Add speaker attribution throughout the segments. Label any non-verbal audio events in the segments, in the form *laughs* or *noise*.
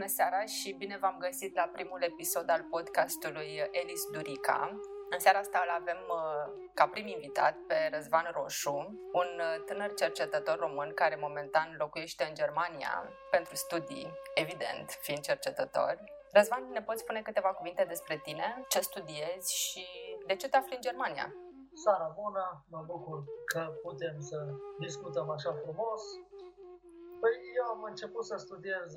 Speaker 1: Bună seara și bine v-am găsit la primul episod al podcastului Elis Durica. În seara asta îl avem uh, ca prim invitat pe Răzvan Roșu, un uh, tânăr cercetător român care momentan locuiește în Germania pentru studii, evident, fiind cercetător. Răzvan, ne poți spune câteva cuvinte despre tine, ce studiezi și de ce te afli în Germania?
Speaker 2: Seara bună, mă bucur că putem să discutăm așa frumos. Păi eu am început să studiez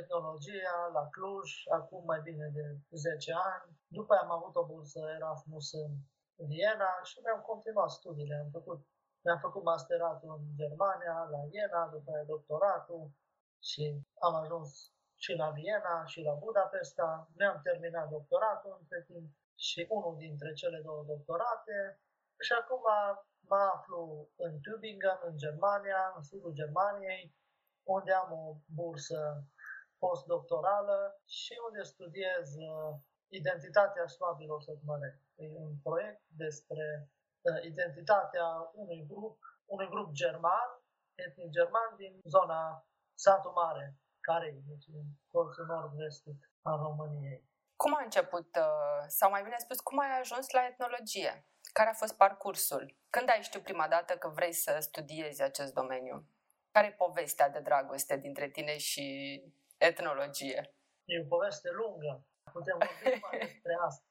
Speaker 2: etnologia la Cluj acum mai bine de 10 ani. După aia am avut o bursă Erasmus în Viena și mi-am continuat studiile. Am făcut, mi-am făcut masteratul în Germania, la Viena, după aia doctoratul și am ajuns și la Viena și la Budapesta. Mi-am terminat doctoratul între timp și unul dintre cele două doctorate. Și acum mă aflu în Tübingen, în Germania, în sudul Germaniei, unde am o bursă postdoctorală și unde studiez uh, identitatea slavilor sătmărești. E un proiect despre uh, identitatea unui grup, unui grup german, etnic german din zona Satu Mare, care e deci în colțul nord-vestic al României.
Speaker 1: Cum a început, uh, sau mai bine spus, cum ai ajuns la etnologie? Care a fost parcursul? Când ai știut prima dată că vrei să studiezi acest domeniu? Care e povestea de dragoste dintre tine și etnologie?
Speaker 2: E o poveste lungă. Putem vorbi *laughs* mai despre asta.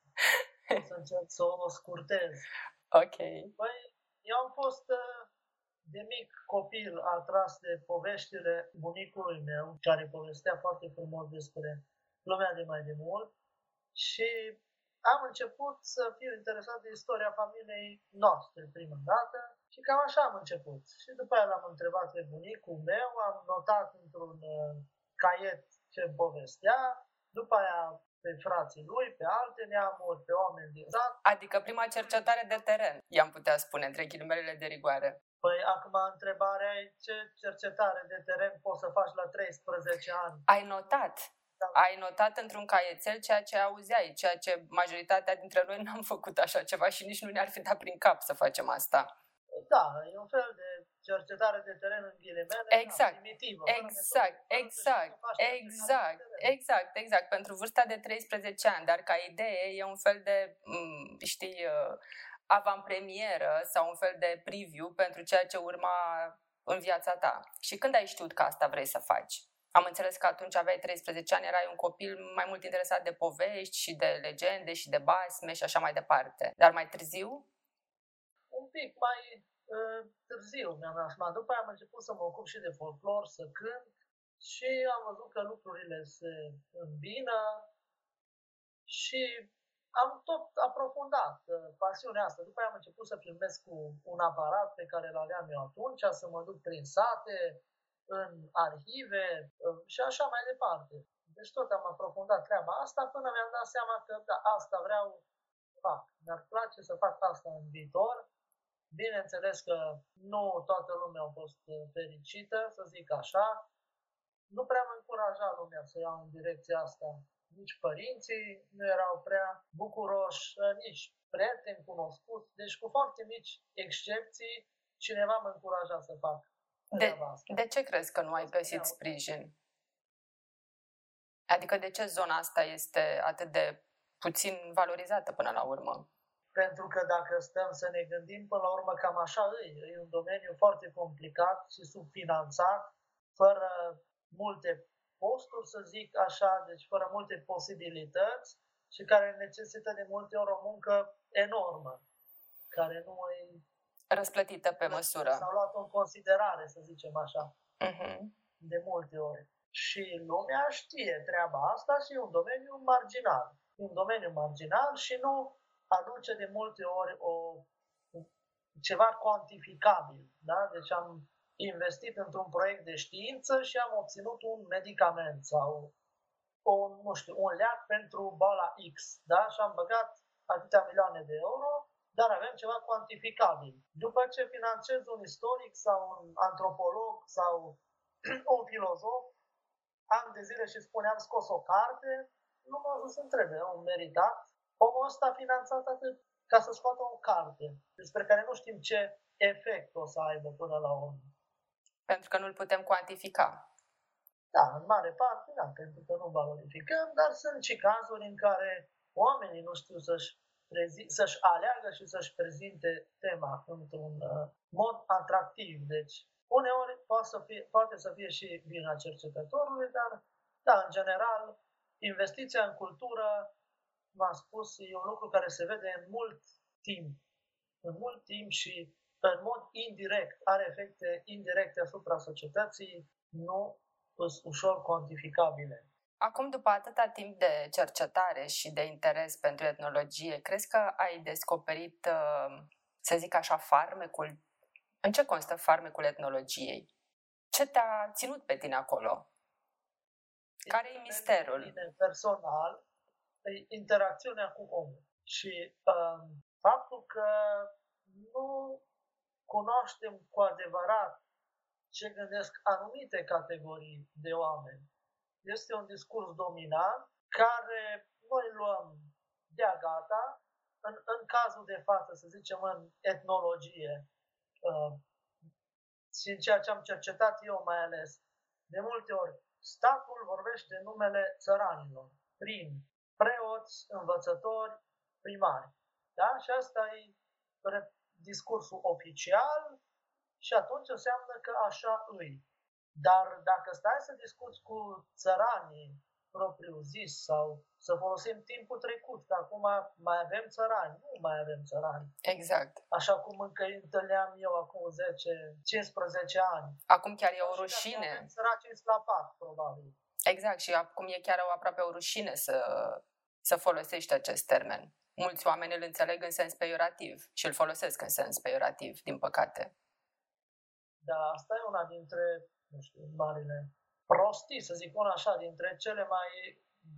Speaker 2: O să încerc să o scurtez.
Speaker 1: Ok.
Speaker 2: Păi, eu am fost uh, de mic copil atras de poveștile bunicului meu, care povestea foarte frumos despre lumea de mai de mult și am început să fiu interesat de istoria familiei noastre prima dată și cam așa am început. Și după aia l-am întrebat pe bunicul meu, am notat într-un uh, caiet ce îmi povestea, după aia pe frații lui, pe alte neamuri, pe oameni din sat.
Speaker 1: Adică prima cercetare de teren, i-am putea spune, între ghilimelele de rigoare.
Speaker 2: Păi acum întrebarea e ce cercetare de teren poți să faci la 13 ani?
Speaker 1: Ai notat. Da. Ai notat într-un caietel ceea ce auzeai, ceea ce majoritatea dintre noi n-am făcut așa ceva și nici nu ne-ar fi dat prin cap să facem asta.
Speaker 2: Da, e un fel de cercetare de teren în ghilimele,
Speaker 1: exact. Da, primitivă. Exact, exact, exact, exact, exact, pentru vârsta de 13 ani, dar ca idee e un fel de, mm, știi, uh, avantpremieră sau un fel de preview pentru ceea ce urma în viața ta. Și când ai știut că asta vrei să faci? Am înțeles că atunci aveai 13 ani, erai un copil mai mult interesat de povești și de legende și de basme și așa mai departe. Dar mai târziu?
Speaker 2: Un pic mai uh, târziu mi-am dat seama. După aia am început să mă ocup și de folclor, să cânt și am văzut că lucrurile se îmbină și am tot aprofundat uh, pasiunea asta. După aia am început să filmez cu un aparat pe care îl aveam eu atunci, să mă duc prin sate, în arhive uh, și așa mai departe. Deci tot am aprofundat treaba asta până mi-am dat seama că da, asta vreau să fac. Mi-ar place să fac asta în viitor. Bineînțeles că nu toată lumea a fost uh, fericită, să zic așa. Nu prea mă încuraja lumea să iau în direcția asta. Nici părinții nu erau prea bucuroși, uh, nici prieteni cunoscuți. Deci cu foarte mici excepții, cineva mă încuraja să fac
Speaker 1: de, de ce crezi că nu ai găsit sprijin? Adică de ce zona asta este atât de puțin valorizată până la urmă?
Speaker 2: Pentru că dacă stăm să ne gândim, până la urmă cam așa e. E un domeniu foarte complicat și subfinanțat, fără multe posturi, să zic așa, deci fără multe posibilități și care necesită de multe ori o muncă enormă, care nu e
Speaker 1: răsplătită pe măsură.
Speaker 2: S-au luat în considerare, să zicem așa, uh-huh. de multe ori. Și lumea știe treaba asta și e un domeniu marginal. E un domeniu marginal și nu aduce de multe ori o, ceva cuantificabil. Da? Deci am investit într-un proiect de știință și am obținut un medicament sau un, nu știu, un leac pentru boala X. Da? Și am băgat atâtea milioane de euro dar avem ceva cuantificabil. După ce finanțez un istoric sau un antropolog sau *clears throat* un filozof, am de zile și spune am scos o carte, nu mă să întrebe, un meritat. Omul ăsta a finanțat atât ca să scoată o carte, despre care nu știm ce efect o să aibă până la urmă.
Speaker 1: Pentru că nu-l putem cuantifica.
Speaker 2: Da, în mare parte, da, pentru că nu valorificăm, dar sunt și cazuri în care oamenii nu știu să-și, prezi- să-și aleagă și să-și prezinte tema într-un uh, mod atractiv. Deci, uneori poate să fie, poate să fie și vina cercetătorului, dar, da, în general, investiția în cultură, v-am spus, e un lucru care se vede în mult timp. În mult timp și în mod indirect, are efecte indirecte asupra societății, nu sunt ușor cuantificabile.
Speaker 1: Acum, după atâta timp de cercetare și de interes pentru etnologie, crezi că ai descoperit, uh, să zic așa, farmecul? În ce constă farmecul etnologiei? Ce te-a ținut pe tine acolo? Care e misterul?
Speaker 2: Mine personal, e interacțiunea cu omul. Și um, faptul că nu cunoaștem cu adevărat ce gândesc anumite categorii de oameni. Este un discurs dominant care noi luăm de-a gata, în, în cazul de față, să zicem, în etnologie, uh, și în ceea ce am cercetat eu mai ales, de multe ori, statul vorbește numele țăranilor, prin preoți, învățători, primari. Da? Și asta e discursul oficial și atunci înseamnă că așa îi. Dar dacă stai să discuți cu țăranii propriu zis sau să folosim timpul trecut, că acum mai avem țărani, nu mai avem țărani.
Speaker 1: Exact.
Speaker 2: Așa cum încă îi întâlneam eu acum 10-15 ani.
Speaker 1: Acum chiar e o rușine.
Speaker 2: Săraci la pat, probabil.
Speaker 1: Exact, și acum e chiar o, aproape o rușine să, să folosești acest termen. Mulți oameni îl înțeleg în sens peiorativ și îl folosesc în sens peiorativ, din păcate.
Speaker 2: Da, asta e una dintre, nu știu, marile prostii, să zic una așa, dintre cele mai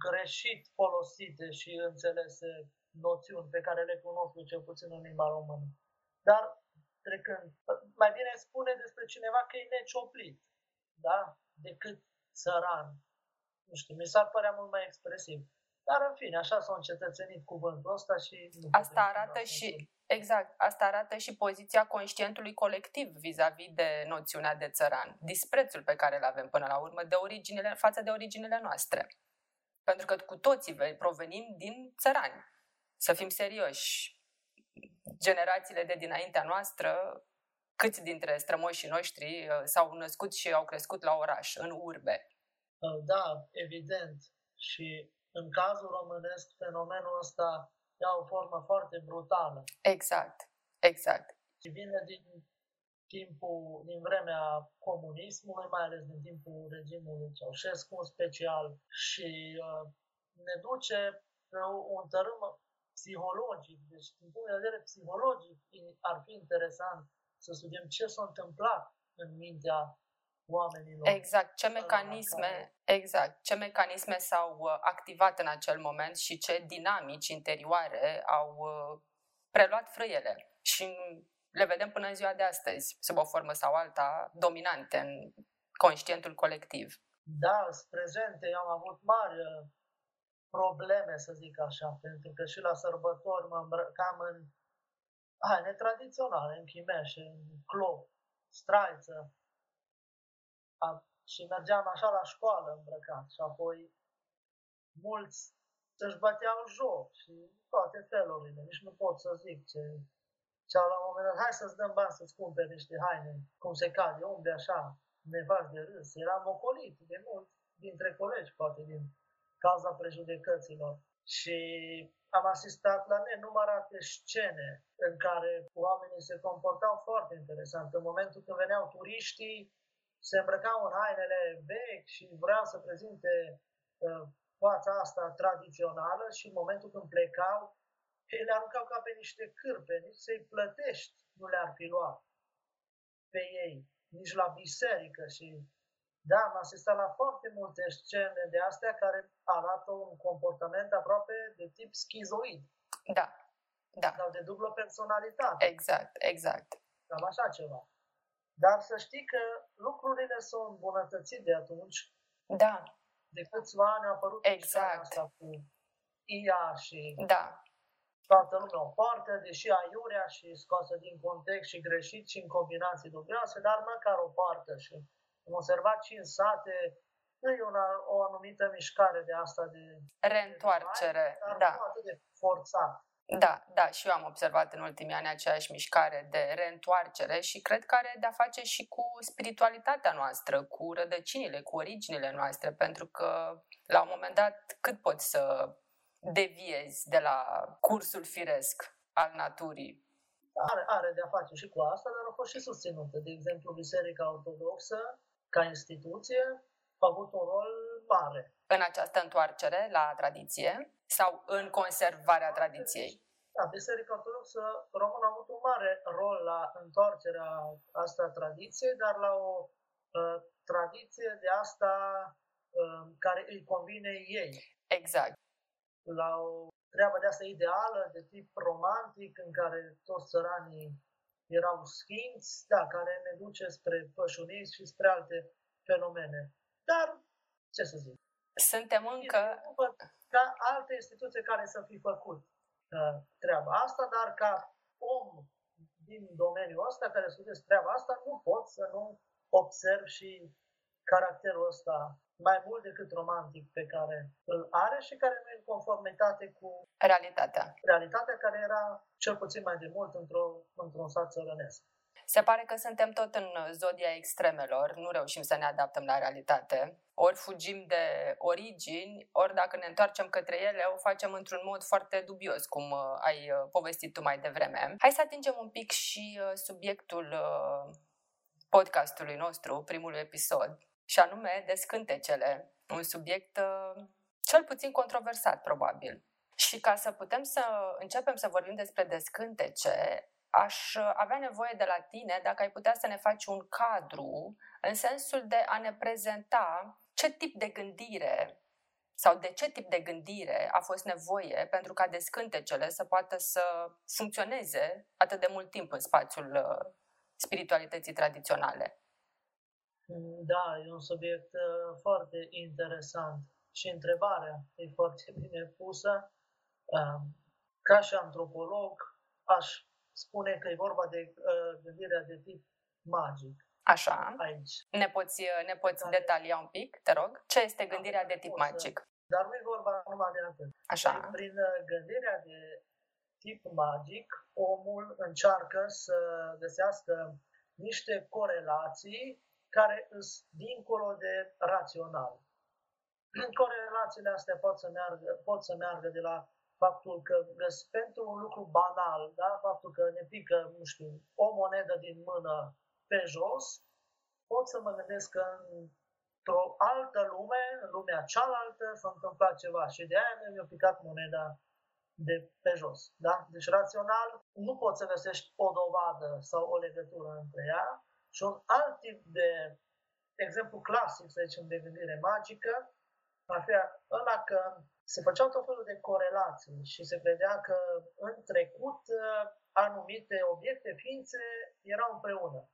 Speaker 2: greșit folosite și înțelese noțiuni pe care le cunosc cel puțin în limba română. Dar, trecând, mai bine spune despre cineva că e necioplit, da? Decât țăran. Nu știu, mi s-ar părea mult mai expresiv. Dar, în fine, așa s-a încetățenit cuvântul ăsta și... Nu
Speaker 1: asta arată și, exact, asta arată și poziția conștientului colectiv vis-a-vis de noțiunea de țăran. Disprețul pe care îl avem până la urmă de originele, față de originele noastre. Pentru că cu toții provenim din țărani. Să fim serioși. Generațiile de dinaintea noastră, câți dintre strămoșii noștri uh, s-au născut și au crescut la oraș, în urbe?
Speaker 2: Uh, da, evident. Și în cazul românesc, fenomenul ăsta ia o formă foarte brutală.
Speaker 1: Exact, exact.
Speaker 2: Și vine din timpul, din vremea comunismului, mai ales din timpul regimului Ceaușescu în special, și uh, ne duce pe un tărâm psihologic. Deci, din punct de vedere psihologic, ar fi interesant să studiem ce s-a întâmplat în mintea oamenilor.
Speaker 1: Exact, ce mecanisme, exact, ce mecanisme s-au uh, activat în acel moment și ce dinamici interioare au uh, preluat frâiele. Și le vedem până în ziua de astăzi, sub o formă sau alta, dominante în conștientul colectiv.
Speaker 2: Da, prezente, eu am avut mari uh, probleme, să zic așa, pentru că și la sărbători mă îmbrăcam în haine tradiționale, în chimeșe, în clop, straiță, și mergeam așa la școală îmbrăcat și apoi mulți își băteau joc și toate felurile, nici nu pot să zic ce... Și la un moment dat, hai să-ți dăm bani să-ți cumperi niște haine, cum se cade, unde așa, ne faci de râs. Eram ocolit de mult dintre colegi, poate, din cauza prejudecăților. Și am asistat la nenumărate scene în care oamenii se comportau foarte interesant. În momentul când veneau turiștii, se îmbrăcau în hainele vechi și vreau să prezinte uh, fața asta tradițională și în momentul când plecau, ei le aruncau ca pe niște cârpe, nici să-i plătești nu le-ar fi luat pe ei, nici la biserică și da, am asistat la foarte multe scene de astea care arată un comportament aproape de tip schizoid.
Speaker 1: Da, da.
Speaker 2: Sau de dublă personalitate.
Speaker 1: Exact, exact.
Speaker 2: Cam așa ceva. Dar să știi că lucrurile s-au îmbunătățit de atunci.
Speaker 1: Da.
Speaker 2: De câțiva ani a apărut
Speaker 1: exact.
Speaker 2: asta cu IA și
Speaker 1: da.
Speaker 2: toată lumea o poartă, deși aiurea și scoasă din context și greșit și în combinații dubioase, dar măcar o poartă și am observat și în sate e una, o anumită mișcare de asta de...
Speaker 1: Reîntoarcere,
Speaker 2: de dar
Speaker 1: da.
Speaker 2: nu atât de forțat.
Speaker 1: Da, da, și eu am observat în ultimii ani aceeași mișcare de reîntoarcere și cred că are de-a face și cu spiritualitatea noastră, cu rădăcinile, cu originile noastre, pentru că la un moment dat cât poți să deviezi de la cursul firesc al naturii?
Speaker 2: Are, are de-a face și cu asta, dar a fost și susținută. De exemplu, Biserica Ortodoxă, ca instituție, a avut un rol mare.
Speaker 1: În această întoarcere la tradiție sau în conservarea tradiției?
Speaker 2: Da, Biserica Ortodoxă Română a avut un mare rol la întoarcerea asta tradiției, dar la o uh, tradiție de asta uh, care îi convine ei.
Speaker 1: Exact.
Speaker 2: La o treabă de asta ideală, de tip romantic, în care toți țăranii erau sfinți, da, care ne duce spre pășunism și spre alte fenomene. Dar, ce să zic?
Speaker 1: Suntem încă...
Speaker 2: Ca alte instituții care să fi făcut uh, treaba asta, dar ca om din domeniul ăsta care studiez treaba asta, nu pot să nu observ și caracterul ăsta mai mult decât romantic pe care îl are și care nu e în conformitate cu
Speaker 1: realitatea.
Speaker 2: Realitatea care era cel puțin mai de mult într-o, într-un sat țărănesc.
Speaker 1: Se pare că suntem tot în zodia extremelor, nu reușim să ne adaptăm la realitate. Ori fugim de origini, ori dacă ne întoarcem către ele, o facem într-un mod foarte dubios, cum uh, ai uh, povestit tu mai devreme. Hai să atingem un pic și uh, subiectul podcastului nostru, primul episod, și anume descântecele, un subiect cel puțin controversat, probabil. Și ca să putem să începem să vorbim despre descântece, aș avea nevoie de la tine dacă ai putea să ne faci un cadru în sensul de a ne prezenta ce tip de gândire sau de ce tip de gândire a fost nevoie pentru ca descântecele să poată să funcționeze atât de mult timp în spațiul uh, spiritualității tradiționale.
Speaker 2: Da, e un subiect uh, foarte interesant și întrebarea e foarte bine pusă. Uh, ca și antropolog, aș spune că e vorba de uh, gândirea de tip magic.
Speaker 1: Așa.
Speaker 2: Aici.
Speaker 1: Ne poți, uh, ne poți care... detalia un pic, te rog? Ce este da, gândirea de tip magic? Să...
Speaker 2: Dar nu e vorba numai de atât.
Speaker 1: Așa.
Speaker 2: Prin uh, gândirea de tip magic, omul încearcă să găsească niște corelații care sunt dincolo de rațional. *clears throat* Corelațiile astea pot să meargă, pot să meargă de la faptul că pentru un lucru banal, da? faptul că ne pică, nu știu, o monedă din mână pe jos, pot să mă gândesc că într-o altă lume, în lumea cealaltă, s-a întâmplat ceva și de aia mi-a picat moneda de pe jos. Da? Deci, rațional, nu poți să găsești o dovadă sau o legătură între ea și un alt tip de exemplu clasic, să zicem, de gândire magică, ar fi ăla că se făceau tot felul de corelații și se vedea că în trecut uh, anumite obiecte, ființe erau împreună.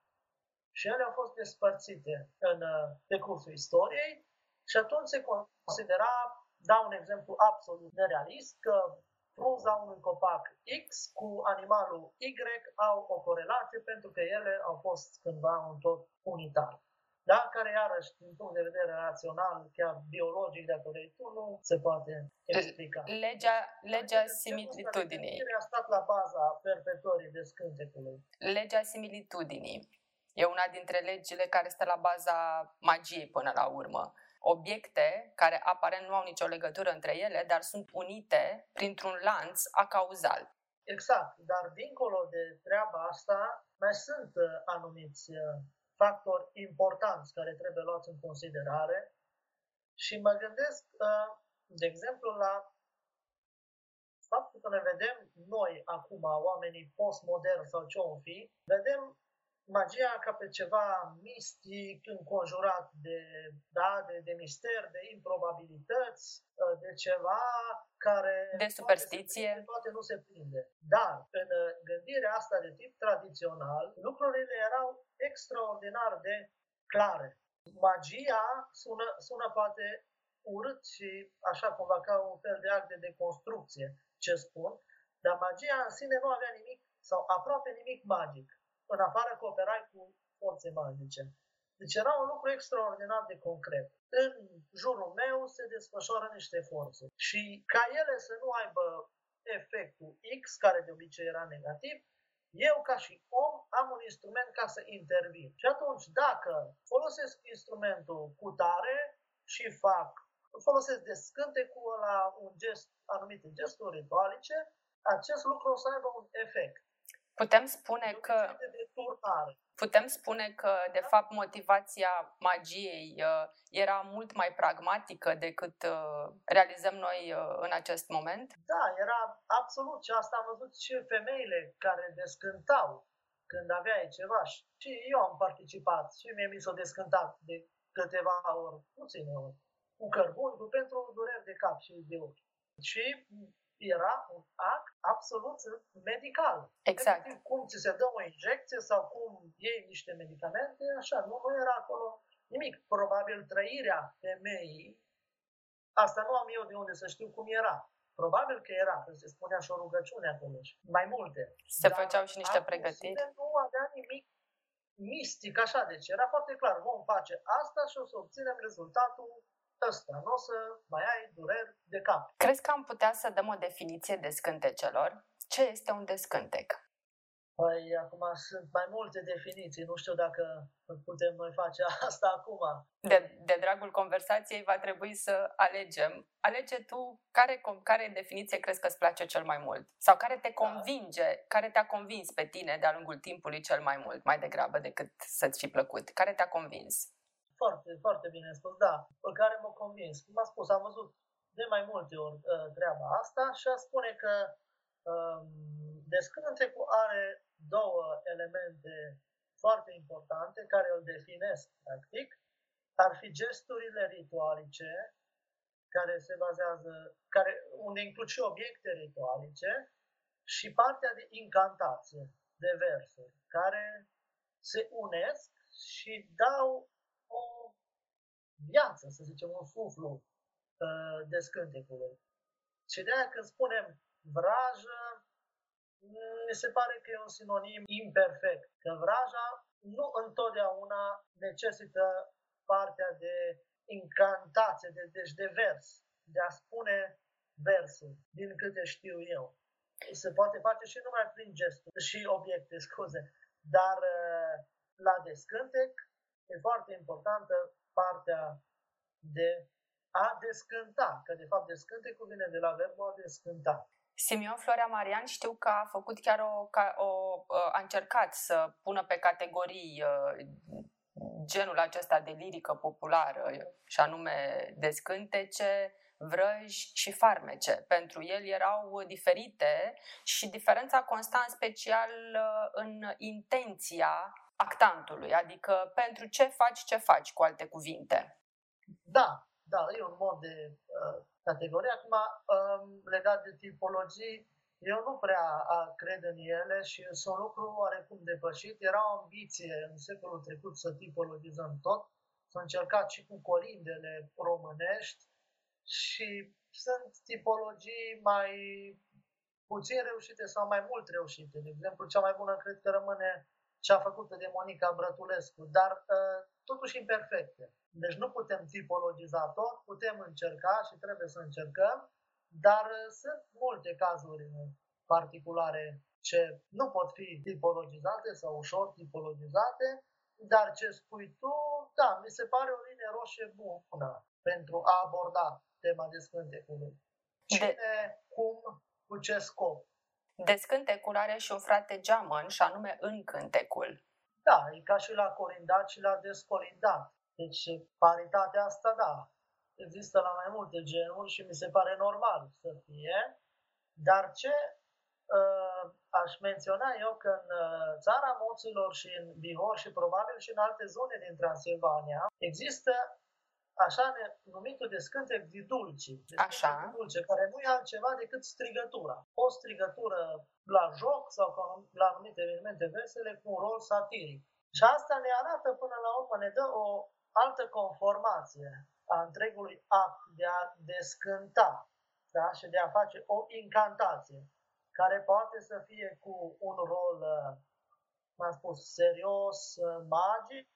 Speaker 2: Și ele au fost despărțite în uh, decursul istoriei și atunci se considera, dau un exemplu absolut nerealist, că frunza unui copac X cu animalul Y au o corelație pentru că ele au fost cândva un tot unitar da? care iarăși, din punct de vedere rațional, chiar biologic, dacă vrei tu, nu se poate explica.
Speaker 1: Legea, legea similitudinii.
Speaker 2: a stat la baza perpetuării descântecului.
Speaker 1: Legea similitudinii. E una dintre legile care stă la baza magiei până la urmă. Obiecte care aparent nu au nicio legătură între ele, dar sunt unite printr-un lanț acauzal.
Speaker 2: Exact, dar dincolo de treaba asta, mai sunt uh, anumiți uh, factori importanți care trebuie luați în considerare și mă gândesc, uh, de exemplu, la faptul că ne vedem noi acum, oamenii postmoderni sau ce om fi, vedem magia ca pe ceva mistic, înconjurat de, da, de, de mister, de improbabilități, uh, de ceva care...
Speaker 1: De superstiție.
Speaker 2: Poate, poate nu se prinde. Dar, în uh, gândirea asta de tip tradițional, lucrurile erau extraordinar de clare. Magia sună, sună poate urât și așa cumva ca un fel de act de deconstrucție, ce spun, dar magia în sine nu avea nimic sau aproape nimic magic, în afară că operai cu forțe magice. Deci era un lucru extraordinar de concret. În jurul meu se desfășoară niște forțe și ca ele să nu aibă efectul X, care de obicei era negativ, eu ca și om am un instrument ca să intervin. Și atunci, dacă folosesc instrumentul cu tare și fac, folosesc descântecul la un gest, anumite gesturi ritualice, acest lucru o să aibă un efect.
Speaker 1: Putem spune că putem spune că de fapt motivația magiei uh, era mult mai pragmatică decât uh, realizăm noi uh, în acest moment?
Speaker 2: Da, era absolut și asta am văzut și femeile care descântau când aveai ceva și eu am participat și mie mi s-a descântat de câteva ori, puține ori, cu cărbuni, pentru dureri de cap și de ochi. Și era un act absolut medical.
Speaker 1: Exact.
Speaker 2: Efectiv, cum ți se dă o injecție sau cum iei niște medicamente, așa, nu, nu era acolo nimic. Probabil trăirea femeii, asta nu am eu de unde să știu cum era. Probabil că era, că se spunea și o rugăciune acolo și mai multe.
Speaker 1: Se Dar făceau și niște pregătiri.
Speaker 2: Nu avea nimic mistic, așa, deci era foarte clar, vom face asta și o să obținem rezultatul ăsta, nu o să mai ai dureri de cap.
Speaker 1: Crezi că am putea să dăm o definiție de scântecelor? Ce este un descântec?
Speaker 2: Păi, acum sunt mai multe definiții, nu știu dacă putem noi face asta acum.
Speaker 1: De, de dragul conversației va trebui să alegem. Alege tu care, care definiție crezi că îți place cel mai mult? Sau care te da. convinge, da. care te-a convins pe tine de-a lungul timpului cel mai mult, mai degrabă decât să-ți fi plăcut? Care te-a convins?
Speaker 2: Foarte, foarte bine spus, da. Pe care m-a convins. Cum a spus, am văzut de mai multe ori uh, treaba asta și a spune că um, descântecul are două elemente foarte importante care îl definesc, practic. Ar fi gesturile ritualice, care se bazează, care, unde includ și obiecte ritualice, și partea de incantație, de versuri, care se unesc și dau viață, să zicem, un suflu uh, descântecului. Și de aia când spunem vrajă, mi se pare că e un sinonim imperfect. Că vraja nu întotdeauna necesită partea de incantație, de, deci de vers, de a spune versul, din câte știu eu. Se poate face și numai prin gesturi și obiecte, scuze. Dar uh, la descântec e foarte importantă partea de a descânta, că de fapt descântecul vine de la verbul a descânta.
Speaker 1: Simeon Florea Marian știu că a făcut chiar o, o a încercat să pună pe categorii uh, genul acesta de lirică populară, și anume descântece, vrăji și farmece. Pentru el erau diferite și diferența consta în special uh, în intenția actantului, adică pentru ce faci ce faci, cu alte cuvinte.
Speaker 2: Da, da, e un mod de uh, categorie. Acum, um, legat de tipologii, eu nu prea a cred în ele și sunt un lucru oarecum depășit. Era o ambiție în secolul trecut să tipologizăm tot. S-a încercat și cu corindele românești și sunt tipologii mai puțin reușite sau mai mult reușite. De exemplu, cea mai bună cred că rămâne cea făcută de Monica Brătulescu, dar uh, totuși imperfecte. Deci nu putem tipologiza tot, putem încerca și trebuie să încercăm, dar uh, sunt multe cazuri particulare ce nu pot fi tipologizate sau ușor tipologizate, dar ce spui tu, da, mi se pare o linie roșie bună pentru a aborda tema descântecului. Cine, cum, cu ce scop.
Speaker 1: Descântecul are și un frate geamăn, și anume în cântecul.
Speaker 2: Da, e ca și la colindat și la descolindat. Deci paritatea asta, da, există la mai multe genuri și mi se pare normal să fie. Dar ce uh, aș menționa eu că în uh, țara moților și în Bihor și probabil și în alte zone din Transilvania există așa numitul descântec de dulci.
Speaker 1: Așa.
Speaker 2: De dulce, care nu e altceva decât strigătura. O strigătură la joc sau la anumite evenimente vesele cu un rol satiric. Și asta ne arată până la urmă, ne dă o altă conformație a întregului act de a descânta da? și de a face o incantație, care poate să fie cu un rol, uh, m-am spus, serios, uh, magic,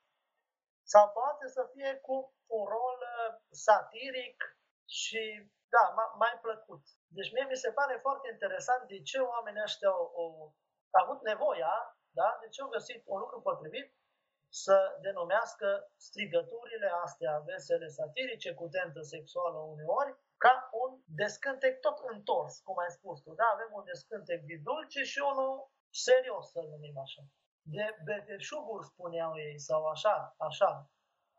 Speaker 2: sau poate să fie cu un rol uh, satiric și, da, mai plăcut. Deci mie mi se pare foarte interesant de ce oamenii ăștia au, au avut nevoia, da, de ce au găsit un lucru potrivit să denumească strigăturile astea vesele satirice cu tentă sexuală uneori ca un descântec tot întors, cum ai spus tu. Da, avem un descântec de dulce și unul serios, să numim așa. De beteșuguri spuneau ei, sau așa, așa.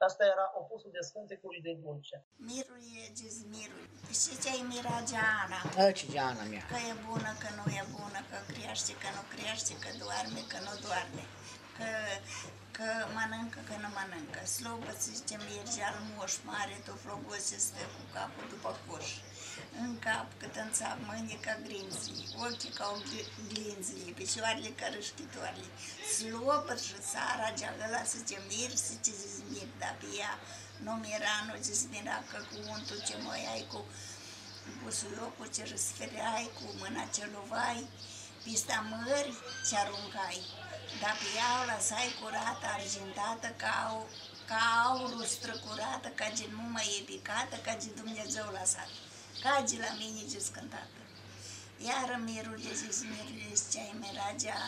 Speaker 2: Asta era opusul descântecului de dulce.
Speaker 3: Mirul e gizmirul. Și ce ai mirat Geana?
Speaker 4: Ce Geana mea?
Speaker 3: Că e bună, că nu e bună, că crește, că nu crește, că doarme, că nu doarme. Că că mănâncă, că nu mănâncă. Slobă, zice, merge al moș mare, tot flogose stă cu capul după coș. În cap, cât în țap, mâine ca grinzii, ochii ca glinzii, picioarele ca rășchitoarele. Slobă și țara, geagăla, zice, mir, zice, zizmir, dar pe ea nu mira, nu zizmira, că cu untul ce mai ai cu busuiocul ce răsfereai, cu mâna ce luvai, pista mări ce aruncai. Dacă ea o lăsai curată, argintată, ca, au, ca aurul străcurată, ca gen mumă e picată, ca gen Dumnezeu lăsat. Ca gen la mine ce scântată. Iar mirul de zis, mirul de ce ai meragea,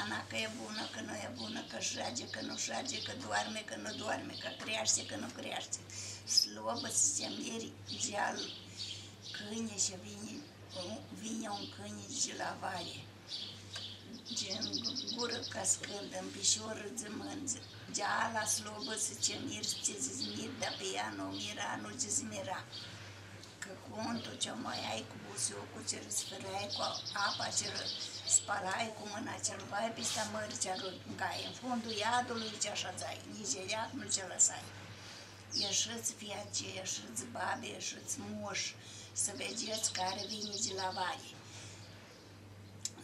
Speaker 3: Ana că e bună, că nu e bună, că șage, că nu șage, că doarme, că nu doarme, că crește, că nu crește. Slobă să se miri geal câine și vine, vine un câine de la vale în gură cascând, în pișor râzămând, geala slobă să ce mir, ce zizmir, dar pe ea nu mira, nu zizmira. Că contul ce mai ai cu busiocul ce răsfărai, cu apa ce spalai, cu mâna ce rubai, pista mări ce arungai, în fundul iadului ce așa zai, nici iad nu ce lăsai. Ieșiți fiace, ieșiți babe, ieșiți moș, să vedeți care vine de la vale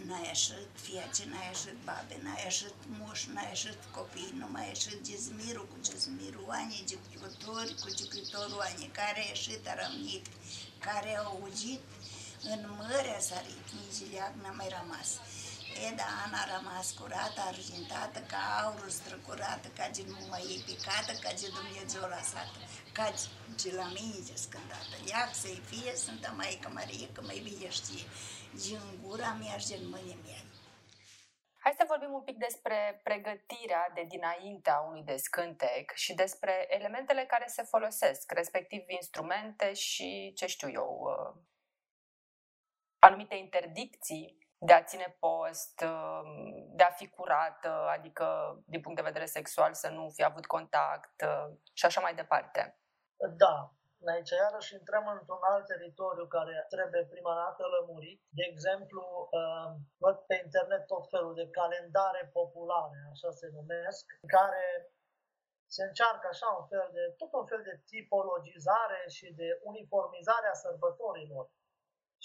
Speaker 3: n-a ieșit fiace, n-a ieșit babe, n-a ieșit moș, n-a ieșit copii, nu mai ieșit gizmirul cu gizmirul, oanii gicutori cu gicutorul, oanii care a ieșit a rămnit, care au ugit, în mări a sărit, nici leac n-a mai rămas. Eda Ana a rămas curată, argintată, ca aurul străcurată, ca gen mumă e picată, ca gen Dumnezeu lăsată, ca gen la mine ce scândată. Ia să-i fie, sunt a Maică Marie, că mai bine știe din gura mea și din mâinii mea.
Speaker 1: Hai să vorbim un pic despre pregătirea de dinaintea unui descântec și despre elementele care se folosesc, respectiv instrumente și, ce știu eu, uh, anumite interdicții de a ține post, uh, de a fi curată, adică din punct de vedere sexual să nu fi avut contact uh, și așa mai departe.
Speaker 2: Da, Aici iarăși intrăm într-un alt teritoriu care trebuie prima dată lămurit. De exemplu, uh, văd pe internet tot felul de calendare populare, așa se numesc, care se încearcă așa un fel de, tot un fel de tipologizare și de uniformizare a sărbătorilor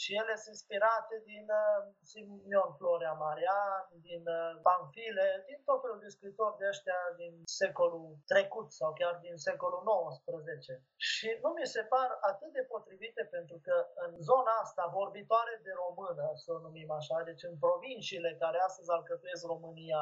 Speaker 2: și ele sunt inspirate din uh, Simeon Florea Marian, din uh, Pamfile, din tot felul de scritori de ăștia din secolul trecut sau chiar din secolul XIX. Și nu mi se par atât de potrivite pentru că în zona asta vorbitoare de română, să o numim așa, deci în provinciile care astăzi alcătuiesc România,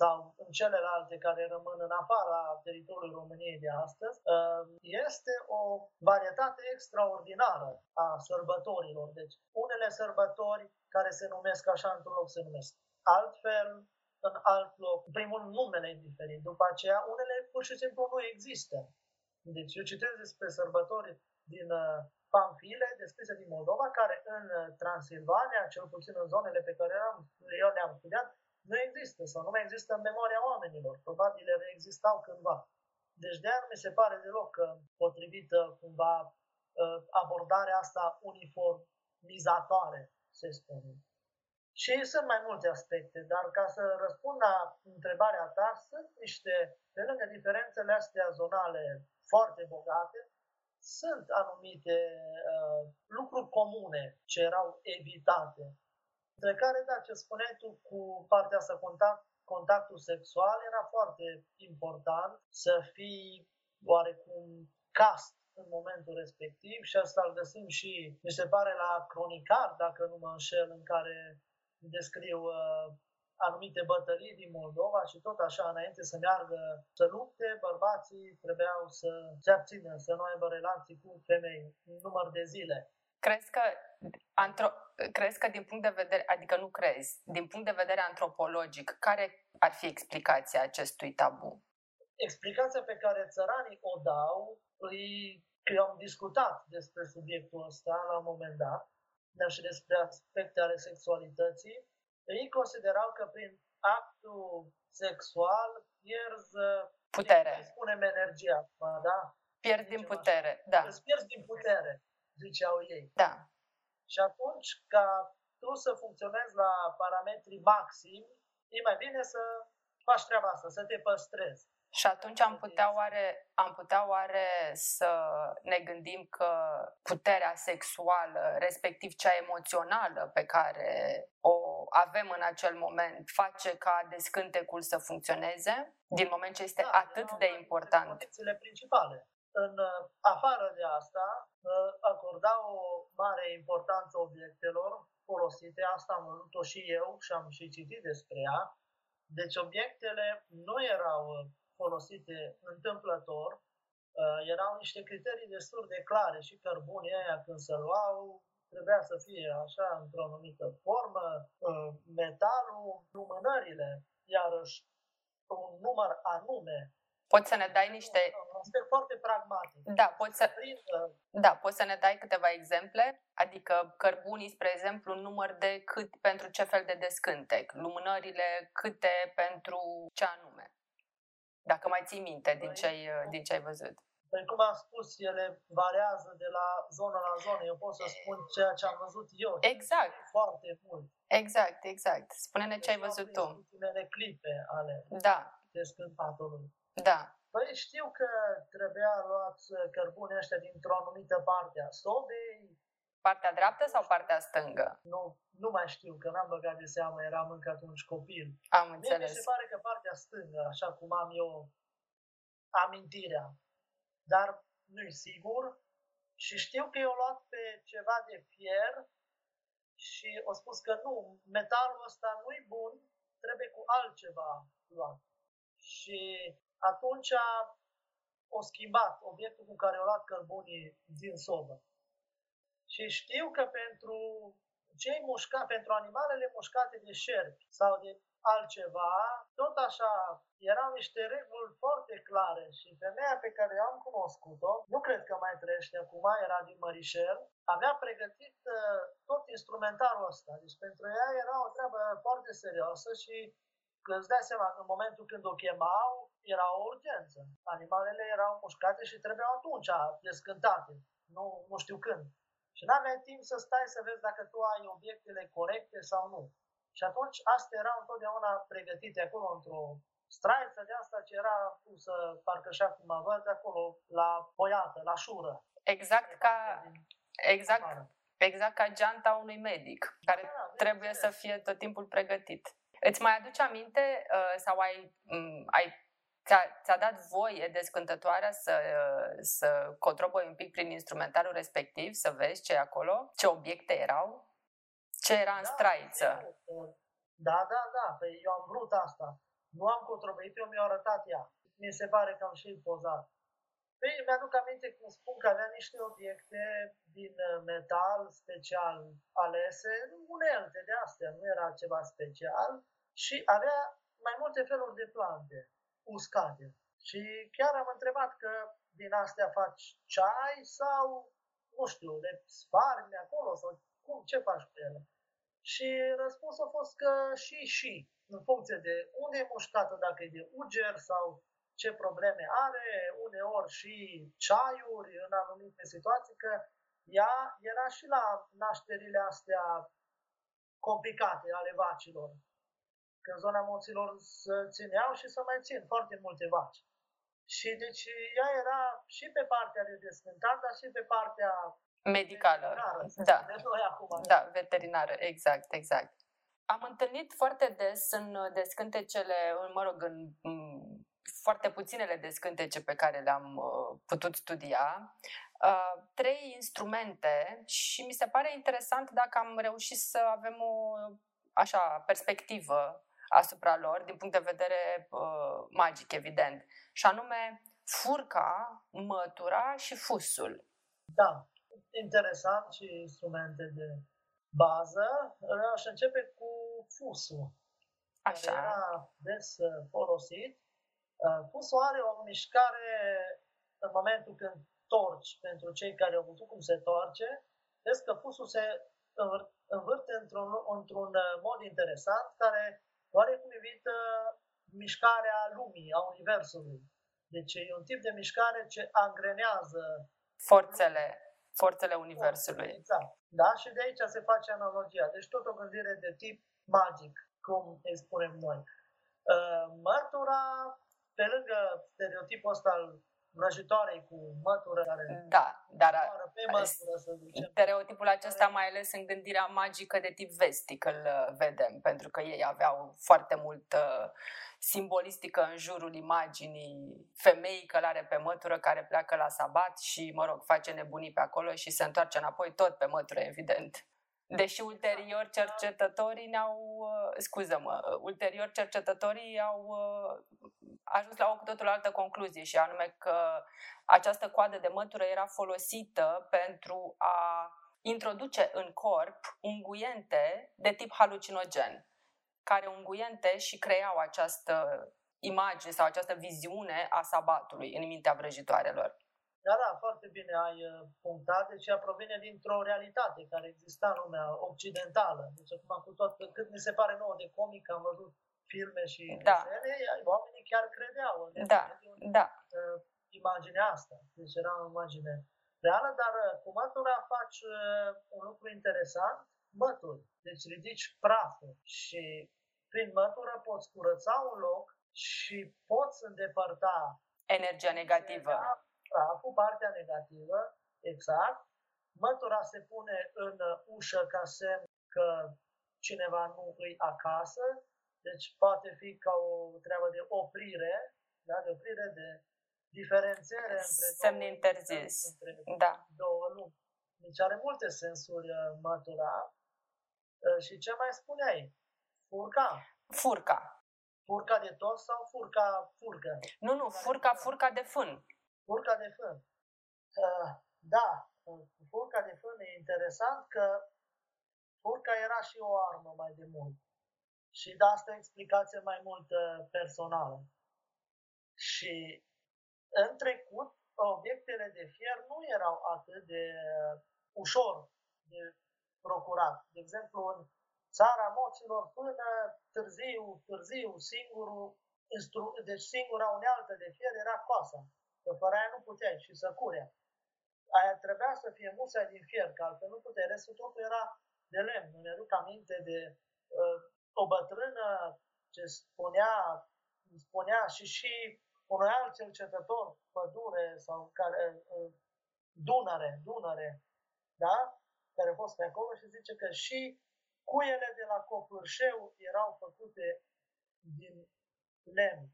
Speaker 2: sau în celelalte care rămân în afara teritoriului României de astăzi, uh, este o varietate extraordinară a sărbătorilor. Deci, unele sărbători care se numesc așa într-un loc se numesc altfel, în alt loc. În primul numele e diferit. După aceea, unele pur și simplu nu există. Deci eu citesc despre sărbători din uh, Pamfile, descrise din Moldova, care în uh, Transilvania, cel puțin în zonele pe care eu le-am studiat, nu există sau nu mai există în memoria oamenilor. Probabil ele existau cândva. Deci de aia mi se pare deloc potrivită cumva uh, abordarea asta uniformizatoare, se spune. Și sunt mai multe aspecte, dar ca să răspund la întrebarea ta, sunt niște, pe lângă diferențele astea zonale foarte bogate, sunt anumite uh, lucruri comune ce erau evitate între care, da, ce spuneai tu cu partea asta, contact, contactul sexual, era foarte important să fii oarecum cast în momentul respectiv și asta îl găsim și, mi se pare, la cronicar, dacă nu mă înșel, în care descriu uh, anumite bătălii din Moldova și tot așa, înainte să meargă să lupte, bărbații trebuiau să se abțină, să nu aibă relații cu femei în număr de zile.
Speaker 1: Crezi că, antro, crezi că din punct de vedere, adică nu crezi, din punct de vedere antropologic, care ar fi explicația acestui tabu?
Speaker 2: Explicația pe care țăranii o dau, îi, că eu am discutat despre subiectul ăsta la un moment dat, dar și despre aspecte ale sexualității, ei considerau că prin actul sexual pierzi
Speaker 1: putere.
Speaker 2: Spunem energia, da?
Speaker 1: Pierzi din putere, așa. da.
Speaker 2: Îți pierzi din putere, ziceau ei.
Speaker 1: Da.
Speaker 2: Și atunci, ca tu să funcționezi la parametrii maxim, e mai bine să faci treaba asta, să te păstrezi.
Speaker 1: Și atunci am putea oare, am putea oare să ne gândim că puterea sexuală, respectiv cea emoțională pe care o avem în acel moment, face ca descântecul să funcționeze, din moment ce este da, atât de important?
Speaker 2: principale. În uh, afară de asta, uh, acorda o mare importanță obiectelor folosite, asta am văzut-o și eu și am și citit despre ea. Deci obiectele nu erau folosite întâmplător, uh, erau niște criterii destul de clare și cărbunii aia când se luau trebuia să fie așa într-o anumită formă, uh, metalul, lumânările, iarăși un număr anume.
Speaker 1: Poți să ne dai niște...
Speaker 2: Un aspect foarte pragmatic.
Speaker 1: Da, poți să... Da, poți să ne dai câteva exemple? Adică cărbunii, spre exemplu, un număr de cât pentru ce fel de descântec, lumânările câte pentru ce anume. Dacă mai ții minte din ce ai, din ce ai văzut.
Speaker 2: Păi cum am spus, ele variază de la zonă la zonă. Eu pot să spun ceea ce am văzut eu.
Speaker 1: Exact.
Speaker 2: Foarte mult.
Speaker 1: Exact, exact. Spune-ne ce ai deci văzut tu.
Speaker 2: Ultimele clipe ale
Speaker 1: da.
Speaker 2: descântatului.
Speaker 1: Da.
Speaker 2: Păi știu că trebuia luat cărbune ăștia dintr-o anumită parte a sobei.
Speaker 1: Partea dreaptă sau partea stângă?
Speaker 2: Nu, nu mai știu, că n-am băgat de seamă, eram încă atunci copil.
Speaker 1: Am înțeles.
Speaker 2: Mie mi se pare că partea stângă, așa cum am eu amintirea, dar nu-i sigur. Și știu că eu luat pe ceva de fier și au spus că nu, metalul ăsta nu-i bun, trebuie cu altceva luat. Și atunci o schimbat obiectul cu care au luat cărbunii din sobă. Și știu că pentru cei mușca, pentru animalele mușcate de șerpi sau de altceva, tot așa, erau niște reguli foarte clare și femeia pe care eu am cunoscut-o, nu cred că mai trăiește acum, era din Mărișel, avea pregătit uh, tot instrumentarul ăsta. Deci pentru ea era o treabă foarte serioasă și îți dai seama, în momentul când o chemau, era o urgență. Animalele erau mușcate și trebuiau atunci descântate, nu, nu știu când. Și n-aveai timp să stai să vezi dacă tu ai obiectele corecte sau nu. Și atunci astea erau întotdeauna pregătite acolo într-o straiță de asta ce era pusă, parcă așa cum mă văd, acolo la poiată, la șură.
Speaker 1: Exact ca, exact, exact ca geanta unui medic, care da, da trebuie să fie tot timpul pregătit. Îți mai aduce aminte uh, sau ai, um, ai ți-a, ți-a dat voie descântătoarea să, uh, să cotroboi un pic prin instrumentarul respectiv, să vezi ce e acolo, ce obiecte erau? Ce era în da, straiță?
Speaker 2: Da, da, da, păi eu am vrut asta. Nu am controverit, eu mi-a arătat ea. Mi se pare că am și pozat. Păi mi-aduc aminte cum spun că avea niște obiecte din uh, metal special alese, unelte de astea, nu era ceva special, și avea mai multe feluri de plante uscate. Și chiar am întrebat că din astea faci ceai sau, nu știu, le spargi acolo sau cum, ce faci cu ele? Și răspunsul a fost că și, și, în funcție de unde e mușcată, dacă e de uger sau ce probleme are, uneori și ceaiuri în anumite situații, că ea era și la nașterile astea complicate ale vacilor. Că în zona moților se țineau și să mai țin foarte multe vaci. Și deci ea era și pe partea de descântat, dar și pe partea
Speaker 1: medicală. Da. da, veterinară, exact, exact. Am întâlnit foarte des în descântecele, mă rog, în foarte puținele descântece pe care le-am uh, putut studia, uh, trei instrumente și mi se pare interesant dacă am reușit să avem o așa perspectivă asupra lor, din punct de vedere uh, magic, evident. Și anume, furca, mătura și fusul.
Speaker 2: Da, interesant și instrumente de bază. Aș începe cu fusul,
Speaker 1: Așa.
Speaker 2: care era des uh, folosit. Uh, fusul are o mișcare în momentul când torci, pentru cei care au văzut cum se torce, vezi că fusul se învârte într-un, într-un uh, mod interesant care oarecum invită mișcarea lumii, a Universului. Deci e un tip de mișcare ce angrenează
Speaker 1: forțele, forțele Universului.
Speaker 2: Exact. Da? Și de aici se face analogia. Deci tot o gândire de tip magic, cum îi spunem noi. Uh, mărtura, pe lângă stereotipul ăsta al vrăjitoarei cu mătură care
Speaker 1: da, dar
Speaker 2: pe mătură, să zicem.
Speaker 1: stereotipul acesta mai ales în gândirea magică de tip vestic îl uh, vedem, pentru că ei aveau foarte mult uh, simbolistică în jurul imaginii femeii călare pe mătură care pleacă la sabat și, mă rog, face nebunii pe acolo și se întoarce înapoi tot pe mătură, evident. Deși ulterior cercetătorii ne-au, uh, scuză-mă, uh, ulterior cercetătorii au uh, ajuns la o cu totul altă concluzie și anume că această coadă de mătură era folosită pentru a introduce în corp unguiente de tip halucinogen, care unguiente și creau această imagine sau această viziune a sabatului în mintea vrăjitoarelor.
Speaker 2: Da, da, foarte bine ai uh, punctat. Deci ea provine dintr-o realitate care exista în lumea occidentală. Deci acum cu tot, cât mi se pare nouă de comic, am văzut filme și
Speaker 1: da.
Speaker 2: desene, oamenii chiar credeau în
Speaker 1: da, da.
Speaker 2: Uh, imaginea asta. Deci era o imagine reală, dar uh, cu mătura faci un lucru interesant, mături. Deci ridici praful și prin mătură poți curăța un loc și poți îndepărta
Speaker 1: energia negativă
Speaker 2: praful, partea negativă, exact. Mătura se pune în ușă ca semn că cineva nu îi acasă, deci poate fi ca o treabă de oprire, da? de oprire, de diferențiere între
Speaker 1: Semn două, interzis. Între da.
Speaker 2: două lumi. Deci are multe sensuri uh, mătura. Uh, și ce mai spuneai? Furca.
Speaker 1: Furca.
Speaker 2: Furca de tot sau furca furcă?
Speaker 1: Nu, nu, furca, furca de fân.
Speaker 2: Furca de fân. Uh, da, furca de fân e interesant că furca era și o armă mai de mult. Și de asta e explicație mai mult uh, personală. Și în trecut, obiectele de fier nu erau atât de uh, ușor de procurat. De exemplu, în țara moților, până târziu, târziu, singurul, deci singura unealtă de fier era coasa. Că fără aia nu puteai și să curea. Aia trebuia să fie musea din fier, că altfel nu puteai. Restul totul era de lemn. Nu ne duc aminte de uh, o bătrână ce spunea, spunea și și unui alt cercetător, pădure sau care, uh, Dunăre, Dunăre, da? care a fost pe acolo și zice că și cuiele de la Copârșeu erau făcute din lemn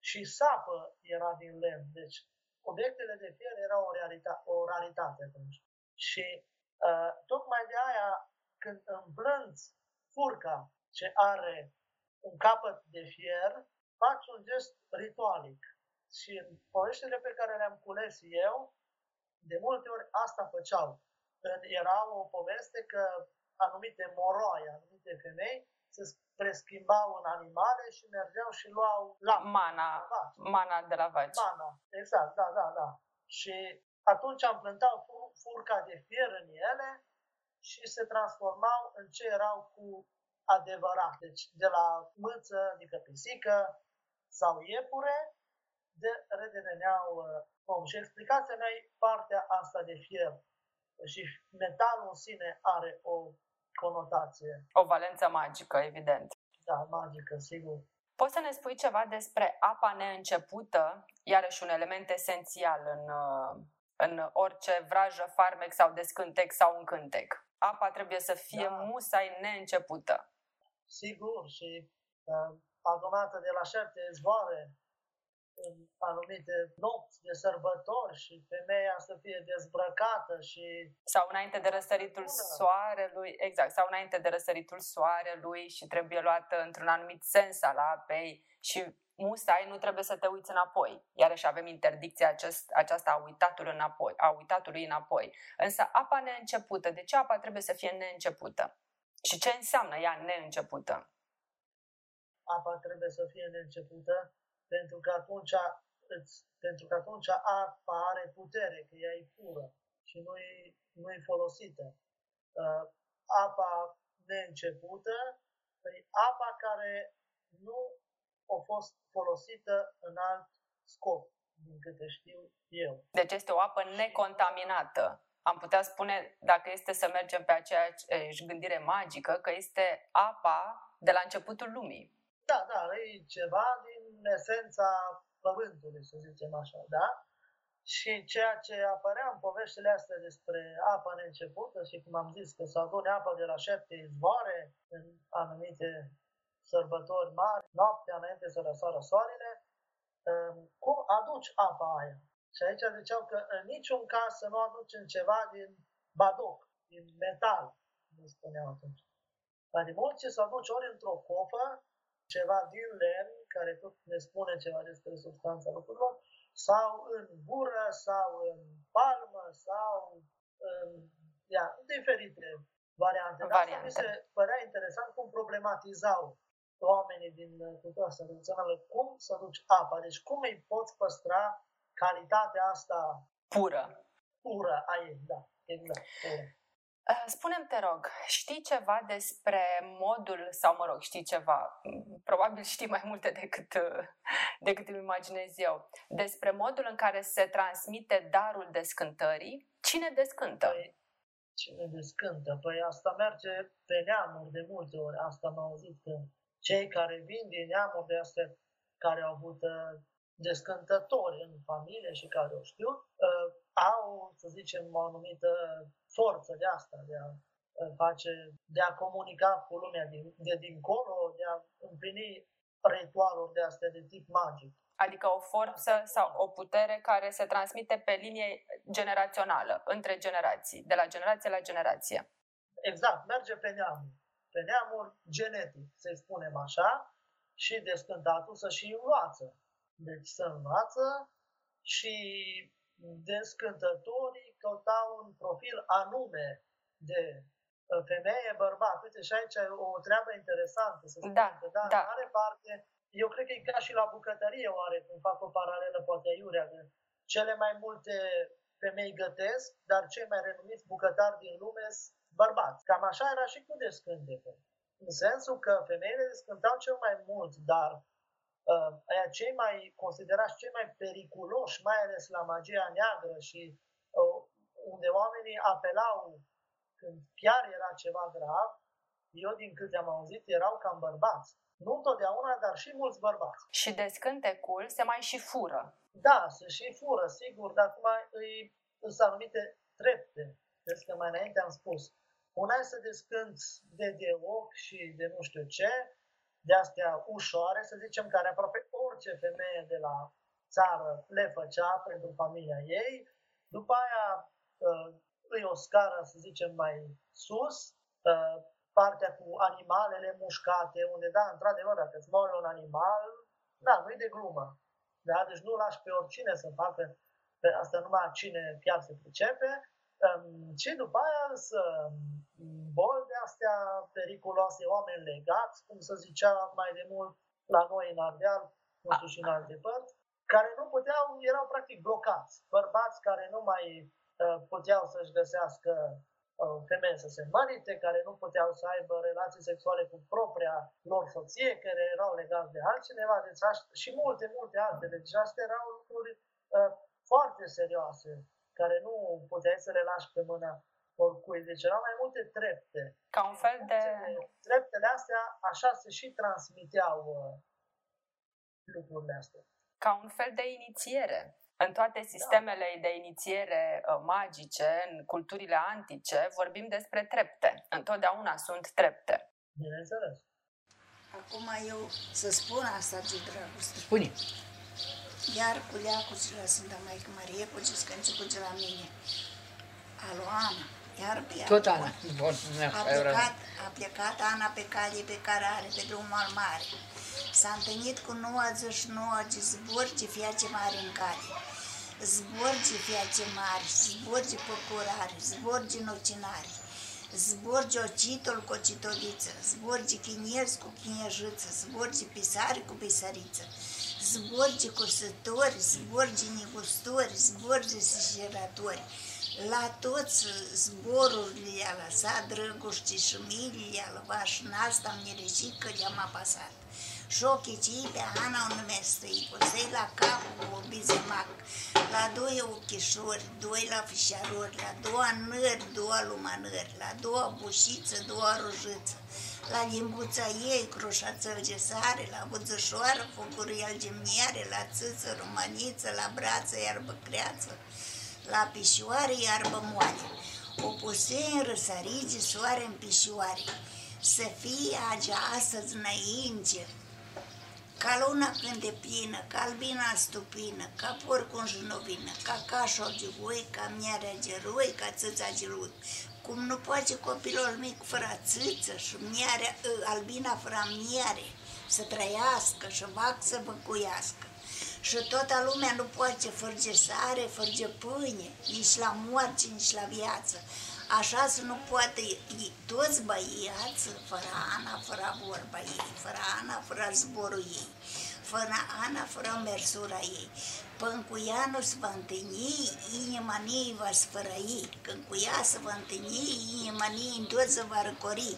Speaker 2: și sapă era din lemn. Deci obiectele de fier erau o, realita- o raritate atunci. Și uh, tocmai de aia când îmblânți furca ce are un capăt de fier, faci un gest ritualic. Și în poveștile pe care le-am cules eu, de multe ori asta făceau. Era o poveste că anumite moroaie, anumite femei, se preschimbau în animale și mergeau și luau la
Speaker 1: Mana, mana de la vaci.
Speaker 2: Mana, exact, da, da, da. Și atunci plântat fur, furca de fier în ele și se transformau în ce erau cu adevărat. Deci de la mâță, adică pisică sau iepure, de redeveneau uh, om. Și explicația mea e partea asta de fier. Și metalul în sine are o conotație.
Speaker 1: O valență magică, evident.
Speaker 2: Da, magică, sigur.
Speaker 1: Poți să ne spui ceva despre apa neîncepută, iarăși un element esențial în, uh, în orice vrajă, farmec sau descântec sau încântec. Apa trebuie să fie da. musai neîncepută.
Speaker 2: Sigur, și uh, adunată de la șapte zvoare în anumite nopți de sărbători și femeia să fie dezbrăcată și...
Speaker 1: Sau înainte de răsăritul
Speaker 2: Bună.
Speaker 1: soarelui, exact, sau înainte de răsăritul soarelui și trebuie luată într-un anumit sens al apei și musai nu trebuie să te uiți înapoi. Iarăși avem interdicția acest, aceasta a uitatului înapoi, a uitatului înapoi. Însă apa neîncepută, de ce apa trebuie să fie neîncepută? Și ce înseamnă ea neîncepută?
Speaker 2: apa trebuie să fie neîncepută, pentru că atunci, îți, pentru că atunci apa are putere, că ea e pură și nu e, nu e folosită. Uh, apa neîncepută e apa care nu a fost folosită în alt scop, din câte știu eu.
Speaker 1: Deci este o apă necontaminată. Am putea spune, dacă este să mergem pe aceeași gândire magică, că este apa de la începutul lumii.
Speaker 2: Da, da, e ceva din esența pământului, să zicem așa, da? Și ceea ce apărea în poveștile astea despre apa neîncepută și cum am zis că să adune apă de la șapte izvoare în anumite sărbători mari, noaptea înainte să răsară soarele, um, cum aduci apa aia? Și aici ziceau că în niciun caz să nu aducem ceva din badoc, din metal, nu spuneau atunci. Dar din mult ce să aduci ori într-o cofă, ceva din lemn, care tot ne spune ceva despre substanța lucrurilor, sau în gură, sau în palmă, sau în ia, diferite variante. Dar asta mi se părea interesant cum problematizau oamenii din cultura asta tradițională, cum să duci apa, deci cum îi poți păstra calitatea asta
Speaker 1: Pură.
Speaker 2: pură a ei, da, exact, pură.
Speaker 1: Uh, Spune-mi, te rog, știi ceva despre modul, sau mă rog, știi ceva, m, probabil știi mai multe decât, uh, *laughs* decât îmi imaginez eu, despre modul în care se transmite darul descântării? Cine descântă?
Speaker 2: Păi, cine descântă? Păi asta merge pe neamuri de multe ori. Asta am auzit că cei care vin din neamuri de astea care au avut uh, descântători în familie și care o știu, uh, au, să zicem, o anumită forță de asta, de a uh, face, de a comunica cu lumea din, de dincolo, de a împlini ritualuri de astea de tip magic.
Speaker 1: Adică o forță sau o putere care se transmite pe linie generațională, între generații, de la generație la generație.
Speaker 2: Exact, merge pe neamuri. Pe neamuri genetic, să spunem așa, și descântatul să și învață. Deci să învață și descântătorii căutau un profil anume de uh, femeie, bărbat. Uite, și aici e o treabă interesantă, să spun
Speaker 1: Da,
Speaker 2: că, da,
Speaker 1: da.
Speaker 2: în mare parte, eu cred că e ca și la bucătărie, oare, când fac o paralelă, poate aiurea, că cele mai multe femei gătesc, dar cei mai renumiți bucătari din lume sunt bărbați. Cam așa era și cu descântete. În sensul că femeile descântau cel mai mult, dar uh, aia cei mai considerați cei mai periculoși, mai ales la magia neagră și uh, unde oamenii apelau când chiar era ceva grav, eu din câte am auzit erau cam bărbați. Nu întotdeauna, dar și mulți bărbați.
Speaker 1: Și descântecul se mai și fură.
Speaker 2: Da, se și fură, sigur, dar acum îi, sunt anumite trepte. Vezi că mai înainte am spus. Una e să descânți de de ochi și de nu știu ce, de astea ușoare, să zicem, care aproape orice femeie de la țară le făcea pentru familia ei. După aia uh, îi o scară, să zicem, mai sus, uh, partea cu animalele mușcate, unde, da, într-adevăr, dacă îți moare un animal, da, nu-i de glumă. Da? Deci nu lași pe oricine să facă pe asta numai cine chiar se pricepe. Um, și după aia să boli de astea periculoase, oameni legați, cum se zicea mai de mult la noi în Ardeal, nu știu și în alte părți, care nu puteau, erau practic blocați. Bărbați care nu mai uh, puteau să-și găsească uh, femei să se mărite, care nu puteau să aibă relații sexuale cu propria lor soție, care erau legați de altcineva, deci aș- și multe, multe alte. Deci astea erau lucruri uh, foarte serioase, care nu puteai să le lași pe mâna oricui. Deci erau mai multe trepte.
Speaker 1: Ca un fel de...
Speaker 2: Treptele astea așa se și transmiteau uh, lucrurile astea.
Speaker 1: ca un fel de inițiere. În toate sistemele de inițiere uh, magice, în culturile antice, vorbim despre trepte. Întotdeauna sunt trepte.
Speaker 2: Bineînțeles.
Speaker 3: Acum eu să spun asta de dragoste.
Speaker 4: Spune.
Speaker 3: iar cu leacul și la Sfânta Maică Marie, cu ce că început de la mine. Alo, Ana, iar pe
Speaker 4: Tot Ana. Bun,
Speaker 3: a plecat, a plecat Ana pe cale pe care are, pe drumul al mare. S-a întâlnit cu 99 de zborgi fiace mari în cale. Zborgi fiace mari, zborgi păcurare, zborgi nocinari, zborgi ocitul cu ocitoliță, zborgi chinezi cu chinejiță, zborgi pisari cu pisariță, zborgi cursători, zborgi negustori, zborgi sășeratori. La toți zborurile i-a lăsat drăguște și milii i-a luat și n asta am nereșit că le-am apasat. Șochicii pe Ana o numesc stăi, la cap cu bizemac, la doi ochișori, doi la fișarori, la două nări, două lumânări, la două bușiță, două rujiță, la limbuța ei crușață gesare, la buțășoară focuri algemiare, la țâță romaniță, la brață iarbă creață, la pișoare iarbă moale. O puse în răsarige soare în pișoare, să fie agea astăzi înainte, ca luna când e plină, ca albina stupină, ca porcul în jinovină, ca cașul de voi, ca miarea de roi, ca țâța de lut. Cum nu poate copilul mic fără țâță și miarea, ă, albina fără miere să trăiască și vac să băcuiască. Și toată lumea nu poate fărge sare, fărge pâine, nici la moarte, nici la viață. Așa să nu poate toți băiați, fără Ana, fără vorba ei, fără Ana, fără zborul ei, fără Ana, fără mersura ei. Până cu ea nu se va întâlni, inima ei va sfărăi. Când cu ea se va întâlni, inima ei tot se va răcori.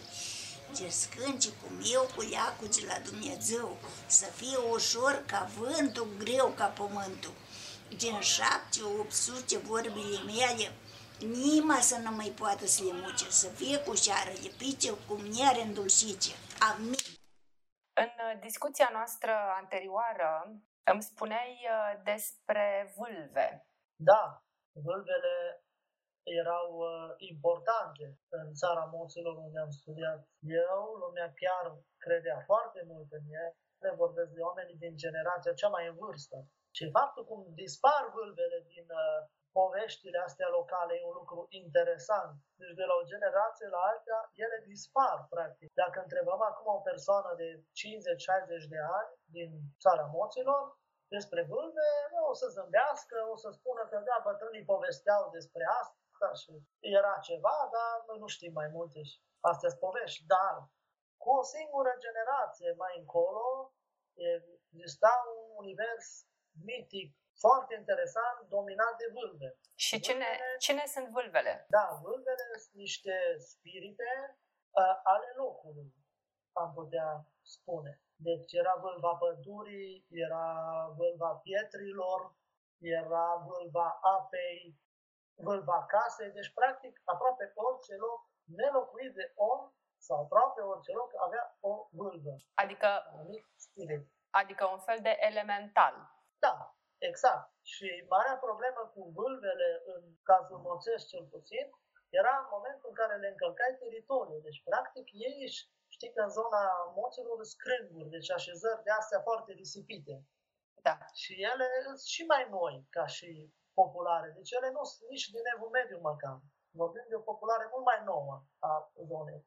Speaker 3: Ce scânci cum eu cu leacul de la Dumnezeu, să fie ușor ca vântul, greu ca pământul. Din șapte, opt sute vorbile mele, Nima să nu mai poată să le muce, să fie cu șară de pice, cu miere îndulcice. Amin.
Speaker 1: În uh, discuția noastră anterioară îmi spuneai uh, despre vâlve.
Speaker 2: Da, vâlvele erau uh, importante în țara moților unde am studiat. Eu, lumea chiar credea foarte mult în ele, vorbesc de oameni din generația cea mai în vârstă. Și faptul cum dispar vâlvele din uh, poveștile astea locale e un lucru interesant. Deci de la o generație la alta, ele dispar, practic. Dacă întrebăm acum o persoană de 50-60 de ani din țara moților, despre vâlve, o să zâmbească, o să spună că da, bătrânii povesteau despre asta și era ceva, dar noi nu știm mai multe și astea sunt povești. Dar cu o singură generație mai încolo, exista un univers mitic foarte interesant, dominat de vâlve.
Speaker 1: Și cine, vâlvele, cine sunt vâlvele?
Speaker 2: Da, vâlvele sunt niște spirite uh, ale locului, am putea spune. Deci era vâlva pădurii, era vâlva pietrilor, era vâlva apei, vâlva casei, deci practic aproape orice loc nelocuit de om sau aproape orice loc avea o vâlvă.
Speaker 1: Adică, adică un fel de elemental.
Speaker 2: Da, Exact. Și marea problemă cu vâlvele, în cazul moțesc cel puțin, era în momentul în care le încălcai teritoriul. Deci, practic, ei știi că în zona moților scrânguri, deci așezări de astea foarte risipite.
Speaker 1: Da.
Speaker 2: Și ele sunt și mai noi ca și populare. Deci ele nu sunt nici din evul mediu măcar. Vorbim de o populare mult mai nouă a zonei.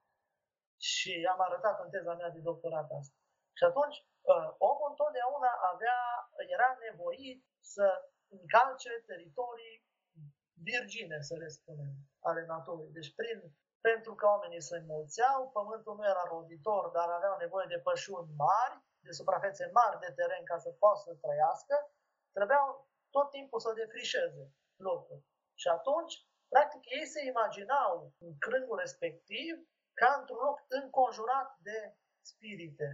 Speaker 2: Și am arătat în teza mea de doctorat asta. Și atunci, uh, omul întotdeauna avea era nevoit să încalce teritorii virgine, să le spunem, ale naturii. Deci prin, pentru că oamenii se înmulțeau, pământul nu era roditor, dar aveau nevoie de pășuni mari, de suprafețe mari de teren ca să poată să trăiască, trebuiau tot timpul să defrișeze locul. Și atunci, practic, ei se imaginau în crângul respectiv ca într-un loc înconjurat de spirite,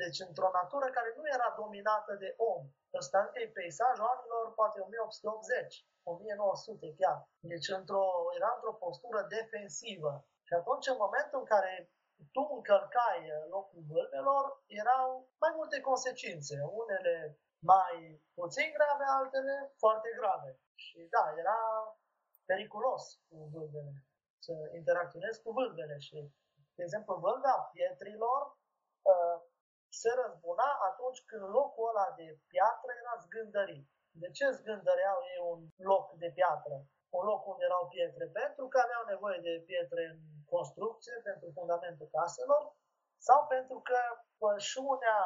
Speaker 2: deci într-o natură care nu era dominată de om. Ăsta încă e peisajul anilor poate 1880, 1900 chiar. Deci într-o, era într-o postură defensivă. Și atunci, în momentul în care tu încălcai locul vâlvelor, erau mai multe consecințe. Unele mai puțin grave, altele foarte grave. Și da, era periculos cu vâlvele, să interacționezi cu vâlvele. Și, de exemplu, vâlva pietrilor uh, se răzbuna atunci când locul ăla de piatră era zgândărit. De ce zgândăreau ei un loc de piatră? Un loc unde erau pietre? Pentru că aveau nevoie de pietre în construcție, pentru fundamentul caselor, sau pentru că pășunea,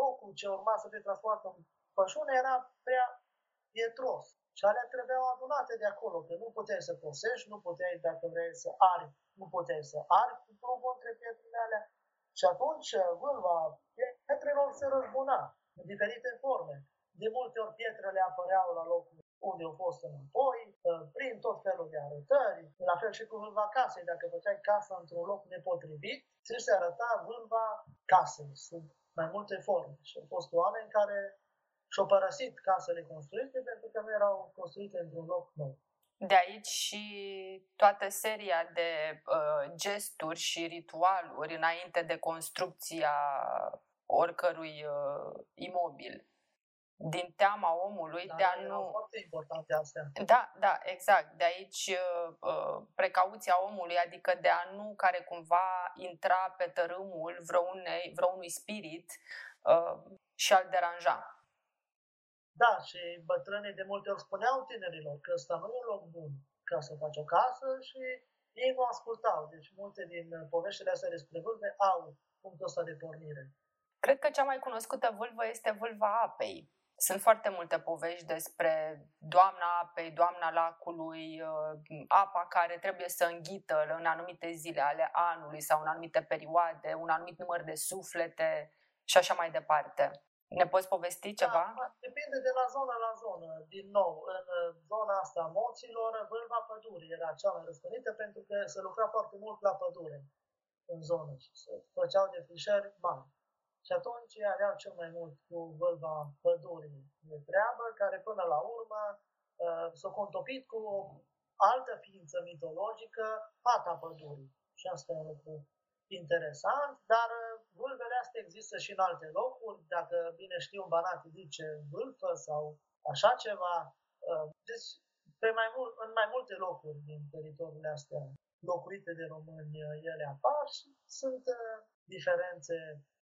Speaker 2: locul ce urma să fie transformat în pășune era prea pietros. Și alea trebuiau adunate de acolo, că nu puteai să cosești, nu puteai, dacă vrei să arbi, nu puteai să arbi cu plugul între pietrele alea. Și atunci vâlva pietrelor se răzbuna în diferite forme. De multe ori pietrele apăreau la locul unde au fost înapoi, prin tot felul de arătări, la fel și cu vâlva casei. Dacă făceai casa într-un loc nepotrivit, ți se arăta vâlva casei, sub mai multe forme. Și au fost oameni care și-au părăsit casele construite pentru că nu erau construite într-un loc nou.
Speaker 1: De aici și toată seria de uh, gesturi și ritualuri înainte de construcția oricărui uh, imobil. Din teama omului
Speaker 2: da,
Speaker 1: de a nu.
Speaker 2: foarte importante astea.
Speaker 1: Da, da, exact. De aici uh, uh, precauția omului, adică de a nu care cumva intra pe tărâmul vreunei, vreunui spirit uh, și al deranja.
Speaker 2: Da, și bătrânii de multe ori spuneau tinerilor că ăsta nu e un loc bun ca să faci o casă și ei nu ascultau. Deci multe din poveștile astea despre vâlve au punctul ăsta de pornire.
Speaker 1: Cred că cea mai cunoscută vâlvă este vâlva apei. Sunt foarte multe povești despre doamna apei, doamna lacului, uh, apa care trebuie să înghită în anumite zile ale anului sau în anumite perioade, un anumit număr de suflete și așa mai departe. Ne poți povesti da, ceva?
Speaker 2: Da, depinde de la zonă la zonă. Din nou, în zona asta a moților, vârva pădurii era cea mai răspândită pentru că se lucra foarte mult la pădure în zonă și se făceau defrișări mari. Și atunci aveau cel mai mult cu vâlva pădurii de treabă, care până la urmă uh, s-a contopit cu o altă ființă mitologică, fata pădurii. Și asta e un lucru interesant, dar Vâlvele astea există și în alte locuri, dacă bine știu, Banat zice vâlfă sau așa ceva. Uh, deci, pe mai mul- în mai multe locuri din teritoriile astea locuite de români, uh, ele apar și sunt uh, diferențe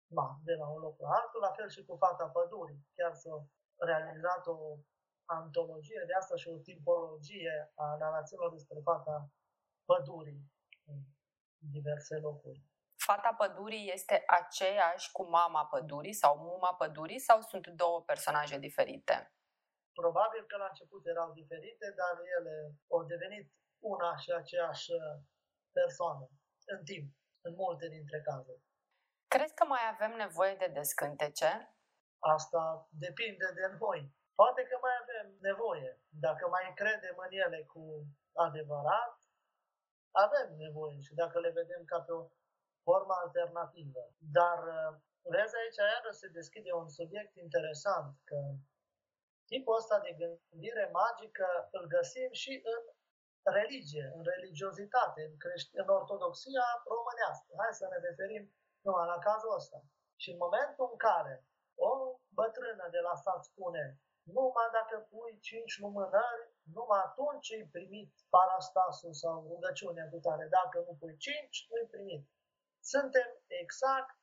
Speaker 2: ma, de la un loc la altul, la fel și cu Fata Pădurii. Chiar s-a realizat o antologie de asta și o tipologie a narațiunilor despre Fata Pădurii în diverse locuri
Speaker 1: fata pădurii este aceeași cu mama pădurii sau muma pădurii sau sunt două personaje diferite?
Speaker 2: Probabil că la început erau diferite, dar ele au devenit una și aceeași persoană în timp, în multe dintre cazuri.
Speaker 1: Crezi că mai avem nevoie de descântece?
Speaker 2: Asta depinde de noi. Poate că mai avem nevoie. Dacă mai credem în ele cu adevărat, avem nevoie și dacă le vedem ca pe o forma alternativă. Dar uh, vezi aici iară se deschide un subiect interesant, că tipul ăsta de gândire magică îl găsim și în religie, în religiozitate, în, crești- în ortodoxia românească. Hai să ne referim numai la cazul ăsta. Și în momentul în care o bătrână de la stat spune numai dacă pui cinci lumânări, numai atunci îi primit parastasul sau rugăciunea cu tare. Dacă nu pui cinci, nu-i primit. Suntem exact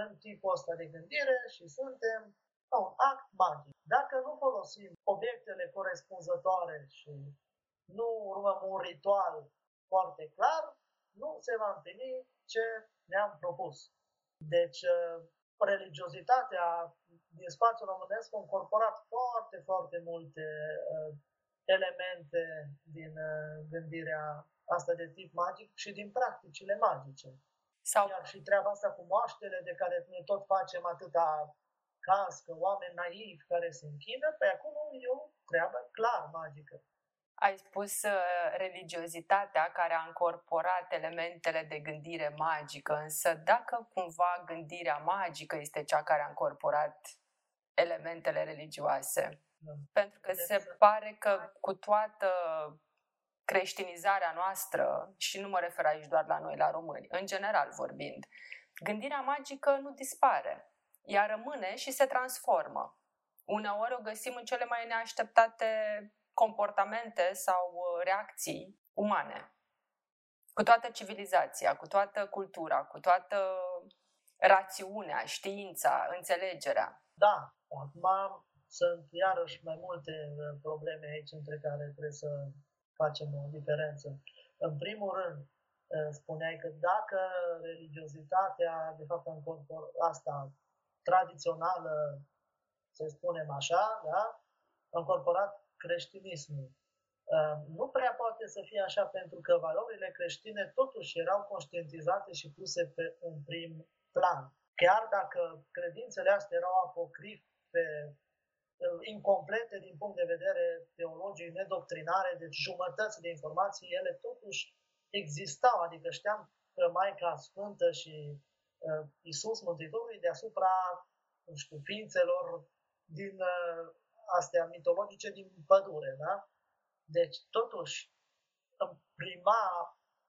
Speaker 2: în tipul ăsta de gândire și suntem la un act magic. Dacă nu folosim obiectele corespunzătoare și nu urmăm un ritual foarte clar, nu se va întâlni ce ne-am propus. Deci, uh, religiozitatea din spațiul românesc a incorporat foarte, foarte multe uh, elemente din uh, gândirea asta de tip magic și din practicile magice. Sau... Iar și treaba asta cu moaștele de care noi tot facem atâta cască, oameni naivi care se închină, pe acum e o treabă clar magică.
Speaker 1: Ai spus uh, religiozitatea care a încorporat elementele de gândire magică, însă dacă cumva gândirea magică este cea care a încorporat elementele religioase. Da. Pentru că se pare că cu toată creștinizarea noastră, și nu mă refer aici doar la noi, la români, în general vorbind, gândirea magică nu dispare. Ea rămâne și se transformă. Uneori o găsim în cele mai neașteptate comportamente sau uh, reacții umane. Cu toată civilizația, cu toată cultura, cu toată rațiunea, știința, înțelegerea.
Speaker 2: Da, acum sunt iarăși mai multe uh, probleme aici între care trebuie să facem o diferență. În primul rând, uh, spuneai că dacă religiozitatea, de fapt, în asta tradițională, să spunem așa, da, a încorporat creștinismul. Uh, nu prea poate să fie așa pentru că valorile creștine totuși erau conștientizate și puse pe un prim plan. Chiar dacă credințele astea erau apocrife, uh, incomplete din punct de vedere teologiei, nedoctrinare, deci jumătăți de informații, ele totuși existau, adică știam că Maica Sfântă și uh, Isus Mântuitorul deasupra, nu știu, ființelor din uh, astea mitologice din pădure, da? Deci, totuși, îmi prima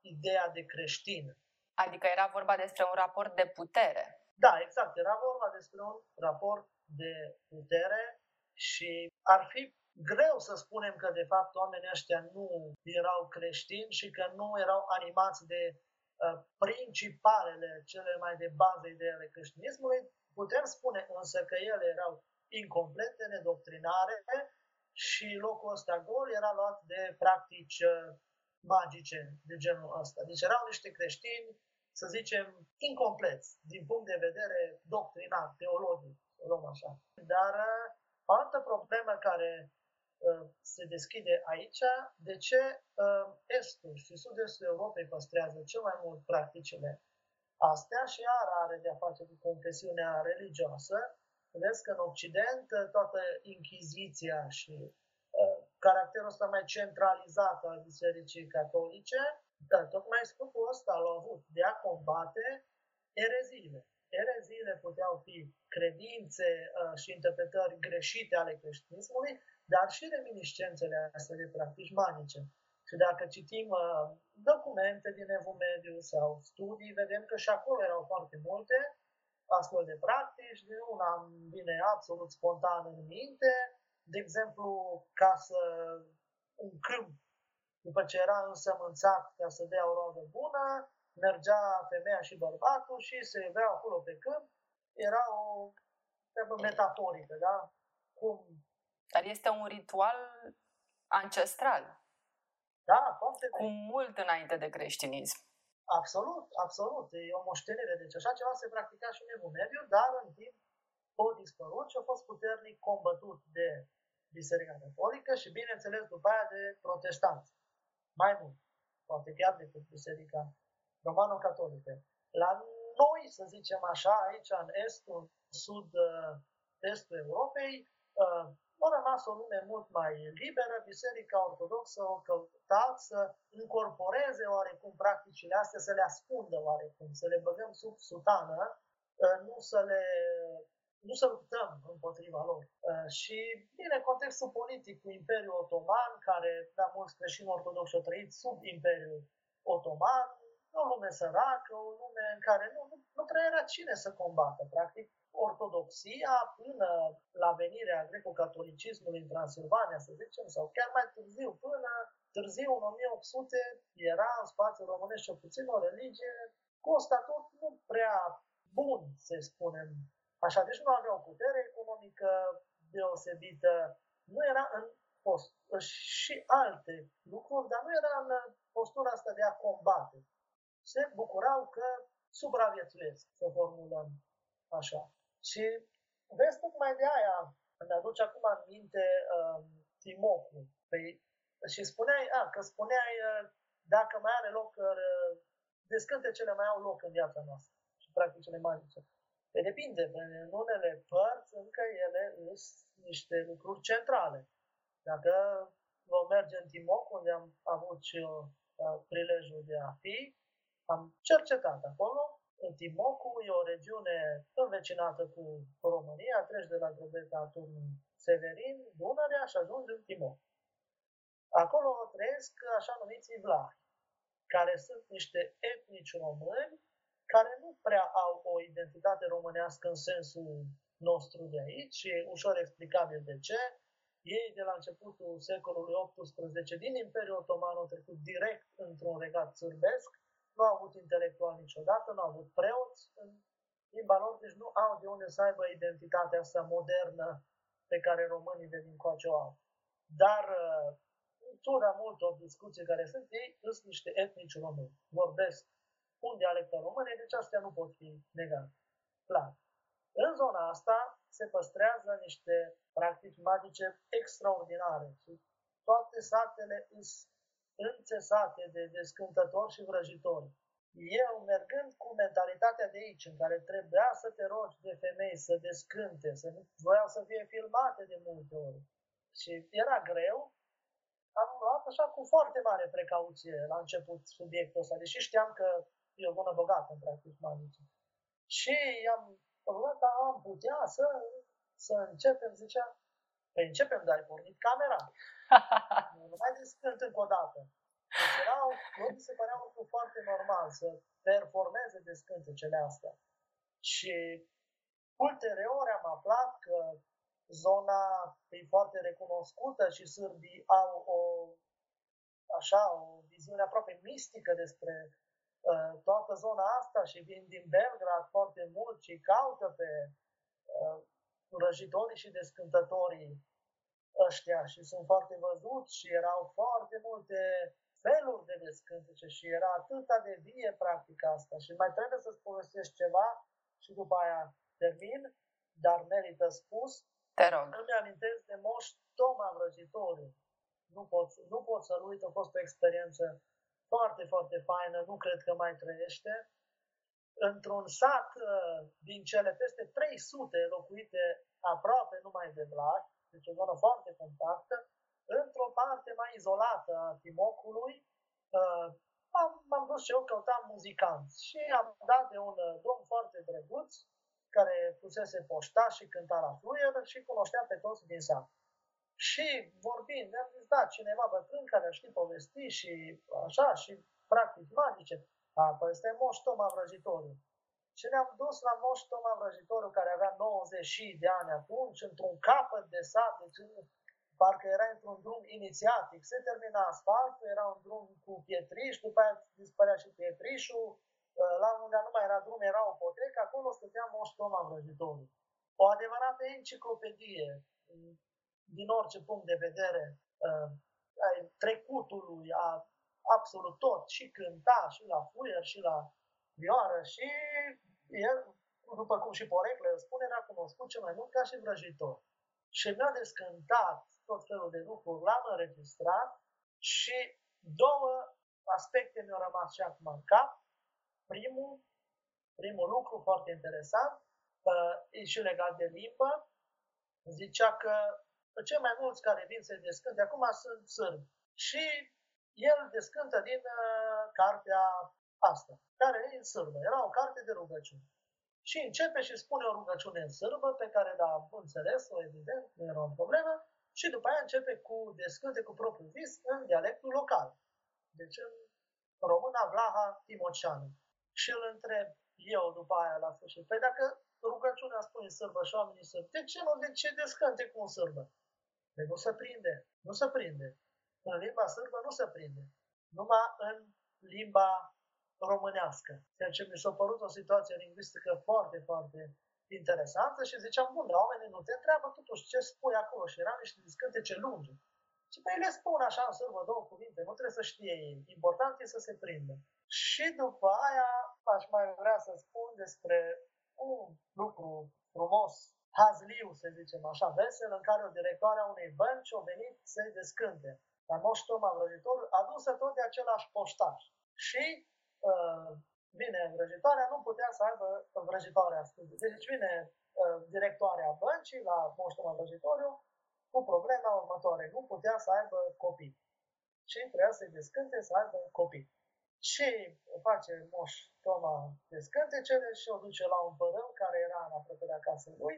Speaker 2: ideea de creștin.
Speaker 1: Adică era vorba despre un raport de putere.
Speaker 2: Da, exact. Era vorba despre un raport de putere și ar fi greu să spunem că, de fapt, oamenii ăștia nu erau creștini și că nu erau animați de uh, principalele, cele mai de bază idei ale creștinismului. Putem spune însă că ele erau incomplete, nedoctrinare și locul ăsta gol era luat de practici uh, magice de genul ăsta. Deci erau niște creștini, să zicem, incompleți din punct de vedere doctrinar, teologic, să luăm așa. Dar uh, o altă problemă care uh, se deschide aici, de ce estul și sud-estul Europei păstrează cel mai mult practicile astea și iar are de-a face cu confesiunea religioasă, Vedeți că în Occident toată Inchiziția și uh, caracterul ăsta mai centralizat al Bisericii Catolice, da, tocmai scopul ăsta l-au avut de a combate ereziile. Ereziile puteau fi credințe uh, și interpretări greșite ale creștinismului, dar și reminiscențele astea de practici manice. Și dacă citim uh, documente din Evul Mediu sau studii, vedem că și acolo erau foarte multe astfel de practici, din una îmi vine absolut spontan în minte, de exemplu, ca să un câmp, după ce era însămânțat ca să dea o roadă bună, mergea femeia și bărbatul și se iubeau acolo pe câmp, era o treabă metaforică, da? Cum...
Speaker 1: Dar este un ritual ancestral.
Speaker 2: Da, foarte
Speaker 1: Cu mult înainte de creștinism.
Speaker 2: Absolut, absolut. E o moștenire. Deci așa ceva se practica și în Evul Mediu, dar în timp a dispărut și a fost puternic combătut de Biserica Catolică și, bineînțeles, după aia de protestanți. Mai mult. Poate chiar decât Biserica Romano-Catolică. La noi, să zicem așa, aici în estul, sud-estul Europei, uh, a rămas o lume mult mai liberă, Biserica Ortodoxă o căutat să incorporeze oarecum practicile astea, să le ascundă oarecum, să le băgăm sub sutană, ă, nu să le nu să luptăm împotriva lor. Ă, și, bine, contextul politic cu Imperiul Otoman, care, da, mulți creștini ortodoxi au trăit sub Imperiul Otoman, o lume săracă, o lume în care nu, nu, nu prea era cine să combată, practic ortodoxia până la venirea greco-catolicismului în Transilvania, să zicem, sau chiar mai târziu, până târziu, în 1800, era în spațiul românesc cel puțin o religie cu un statut nu prea bun, să spunem așa. Deci nu avea o putere economică deosebită, nu era în post, și alte lucruri, dar nu era în postura asta de a combate. Se bucurau că supraviețuiesc, să formulăm așa. Și vezi tocmai de aia, îmi aduce acum în minte uh, Timocu. Păi, și spuneai, a, că spuneai uh, dacă mai are loc, uh, descântecele mai au loc în viața noastră și practicile magice. Păi depinde, în unele părți încă ele sunt niște lucruri centrale. Dacă vom merge în Timoc, unde am avut și eu uh, prilejul de a fi, am cercetat acolo Timocu e o regiune învecinată cu România, treci de la Drobeta, Turnul Severin, Dunărea și ajungi în Timocu. Acolo trăiesc așa numiți vlahi, care sunt niște etnici români care nu prea au o identitate românească în sensul nostru de aici și e ușor explicabil de ce. Ei, de la începutul secolului XVIII, din Imperiul Otoman, au trecut direct într-un regat sârbesc, nu au avut intelectual niciodată, nu au avut preoți în limba lor, deci nu au de unde să aibă identitatea asta modernă pe care românii de din coace o au. Dar, uh, în ciuda multor discuții care sunt, ei sunt niște etnici români. Vorbesc un dialect în române, deci astea nu pot fi negate. Clar. În zona asta se păstrează niște practici magice extraordinare și toate satele sunt înțesate de descântători și vrăjitori. Eu, mergând cu mentalitatea de aici, în care trebuia să te rogi de femei să descânte, să nu voiau să fie filmate de multe ori, și era greu, am luat așa cu foarte mare precauție la început subiectul ăsta, deși știam că e o bună bogată în practici magice. Și am rugat, am putea să, să începem, zicea, păi începem, dar ai pornit camera. Nu mai descânt încă o dată. Deci erau, nu mi se părea un lucru foarte normal să performeze descântecele astea. Și ulterior am aflat că zona e foarte recunoscută și sârbii au o, așa, o viziune aproape mistică despre uh, toată zona asta și vin din Belgrad foarte mult și caută pe uh, răjitorii și descântătorii ăștia și sunt foarte văzuți și erau foarte multe feluri de descântece și era atâta de vie practica asta și mai trebuie să-ți povestesc ceva și după aia termin, dar merită spus.
Speaker 1: Te rog.
Speaker 2: Îmi amintesc de Moș Toma Vrăjitoriu. Nu pot, nu pot să-l uit, a fost o experiență foarte, foarte faină, nu cred că mai trăiește. Într-un sat uh, din cele peste 300 locuite aproape numai de vlași, deci o zonă foarte compactă, într-o parte mai izolată a Timocului, uh, m-am, m-am dus și eu, căutam muzicanți și am dat de un uh, domn foarte drăguț, care fusese poșta și cânta la fluier și cunoștea pe toți din sat. Și vorbind, am zis, da, cineva bătrân care știe povesti și așa, și practic magice. A, păi este Moș Toma Vrăjitoriu. Și ne-am dus la Moș Toma Vrăjitoriu, care avea 90 de ani atunci, într-un capăt de sat, deci parcă era într-un drum inițiatic. Se termina asfaltul, era un drum cu pietriș, după aia dispărea și pietrișul, uh, la unde nu mai era drum, era o potecă, acolo stătea Moș Toma Vrăjitorul. O adevărată enciclopedie din orice punct de vedere uh, a trecutului, a absolut tot, și cânta, și la fuier, și la vioară, și el, după cum și poreclă spune, era cunoscut cel mai mult ca și vrăjitor. Și mi-a descântat tot felul de lucruri, l-am înregistrat și două aspecte mi-au rămas și acum în cap. Primul, primul lucru foarte interesant, uh, e și legat de limbă, zicea că cei mai mulți care vin să descânte acum sunt sârbi. Și el descântă din uh, cartea asta, care e în sârbă. Era o carte de rugăciuni. Și începe și spune o rugăciune în sârbă, pe care, da, am înțeles-o, evident, nu era o problemă, și după aia începe cu descânte cu propriul vis în dialectul local. Deci în româna Vlaha Timoceanu. Și îl întreb eu după aia la sfârșit, păi dacă rugăciunea spune în sârbă și oamenii sârbi, de ce nu de ce descânte cu un sârbă? Păi nu se prinde, nu se prinde. În limba sârbă nu se prinde. Numai în limba românească. Ceea ce mi s-a părut o situație lingvistică foarte, foarte interesantă și ziceam, bun, dar oamenii nu te întreabă totuși ce spui acolo și erau niște discântece lungi. Și pe le spun așa în sârbă două cuvinte, nu trebuie să știe ei. Important e să se prindă. Și după aia aș mai vrea să spun despre un lucru frumos, hazliu, să zicem așa, vesel, în care o directoare a unei bănci a venit să-i descânte. La Moș Toma Vrăjitorul, adusă tot de același poștaș. Și uh, vine vrăjitoarea, nu putea să aibă vrăjitoarea studiu. Deci vine uh, directoarea băncii la moștena vrăjitoriu cu problema următoare. Nu putea să aibă copii. Și trebuia să-i descânte să aibă copii. Și face moș Toma descântecele și o duce la un părâm care era în apropierea casei lui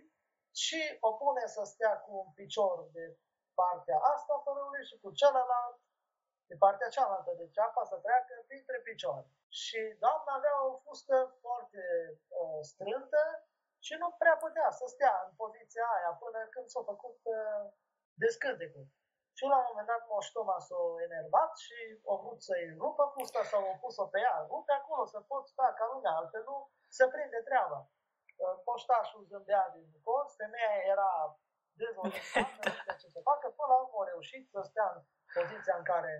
Speaker 2: și o pune să stea cu un picior de partea asta părâmului și cu celălalt de partea cealaltă, deci apa să treacă printre picioare. Și doamna avea o fustă foarte uh, strântă și nu prea putea să stea în poziția aia până când s-a făcut uh, descântecul. Și la un moment dat Moș Toma s-a enervat și a vrut să-i rupă fusta sau a pus-o pe ea. Rupe acolo să pot sta ca lumea, altfel nu se prinde treaba. uh, poștașul zâmbea din colț, femeia era dezorientată, nu știa ce să facă, până la urmă au reușit să stea în poziția în care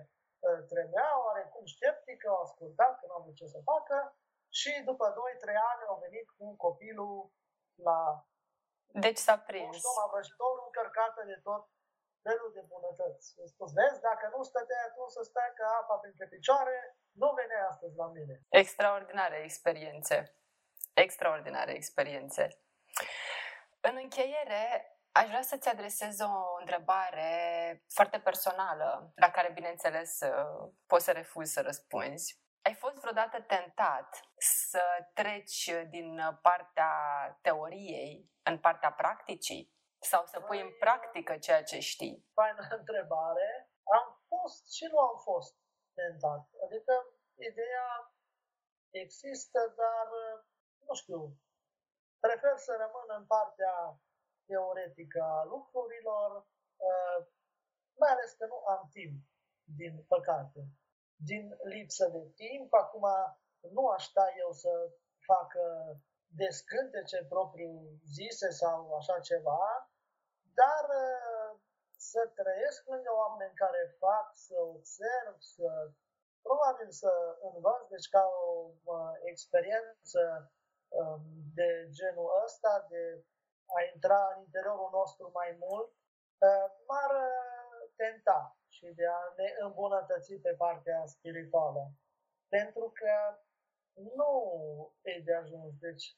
Speaker 2: uh, trebuia, oarecum sceptică, au ascultat că nu au ce să facă și după 2-3 ani au venit cu copilul la
Speaker 1: deci s-a prins.
Speaker 2: Poștoma vrăjitorul încărcată de tot felul de bunătăți. Am spus, vezi, dacă nu stăteai atunci să stai ca apa printre picioare, nu veneai astăzi la mine.
Speaker 1: Extraordinare experiențe. Extraordinare experiențe. În încheiere, aș vrea să-ți adresez o întrebare foarte personală, la care, bineînțeles, poți să refuzi să răspunzi. Ai fost vreodată tentat să treci din partea teoriei în partea practicii? Sau să pui în păi, practică ceea ce știi?
Speaker 2: Faină întrebare. Am fost și nu am fost tentat. Adică ideea există, dar nu știu, prefer să rămân în partea teoretică a lucrurilor, uh, mai ales că nu am timp, din păcate. Din lipsă de timp, acum nu aș sta eu să fac descântece propriu zise sau așa ceva, dar uh, să trăiesc lângă oameni care fac, să observ, să probabil să învăț, deci ca o uh, experiență um, de genul ăsta, de a intra în interiorul nostru mai mult, uh, m-ar uh, tenta și de a ne îmbunătăți pe partea spirituală. Pentru că nu e de ajuns. Deci,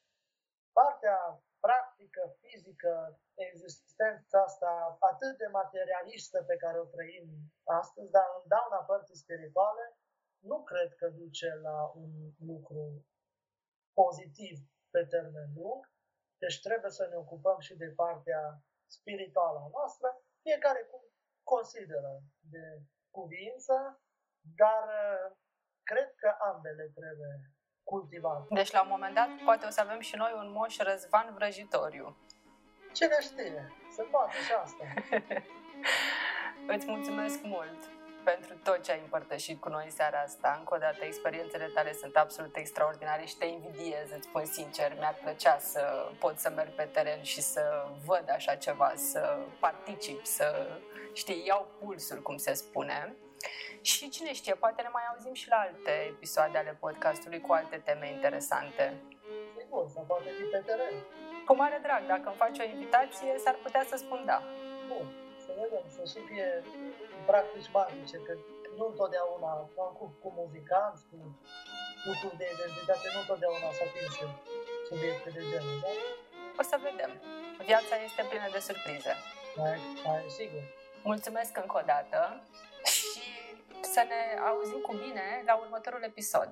Speaker 2: partea practică, fizică, existența asta atât de materialistă pe care o trăim astăzi, dar în dauna părții spirituale, nu cred că duce la un lucru pozitiv pe termen lung. Deci trebuie să ne ocupăm și de partea spirituală a noastră, fiecare cum consideră de cuvință, dar uh, cred că ambele trebuie cultivate.
Speaker 1: Deci la un moment dat poate o să avem și noi un moș răzvan vrăjitoriu.
Speaker 2: Cine știe? Se poate și asta. *laughs*
Speaker 1: Îți mulțumesc mult! Pentru tot ce ai împărtășit cu noi seara asta. Încă o dată, experiențele tale sunt absolut extraordinare și te invidiez, îți spun sincer. Mi-ar plăcea să pot să merg pe teren și să văd așa ceva, să particip, să, știi, iau pulsul, cum se spune. Și cine știe, poate ne mai auzim și la alte episoade ale podcastului cu alte teme interesante.
Speaker 2: Sigur, să poate fi pe teren.
Speaker 1: Cu mare drag, dacă îmi faci o invitație, s-ar putea să spun da.
Speaker 2: Bun, să vedem, să și fie practici magice, că nu întotdeauna am cu, cu muzicanți, cu lucruri de identitate, nu întotdeauna să atinge subiecte de genul, da?
Speaker 1: O să vedem. Viața este plină de surprize.
Speaker 2: Mai, mai sigur.
Speaker 1: Mulțumesc încă o dată și să ne auzim cu bine la următorul episod.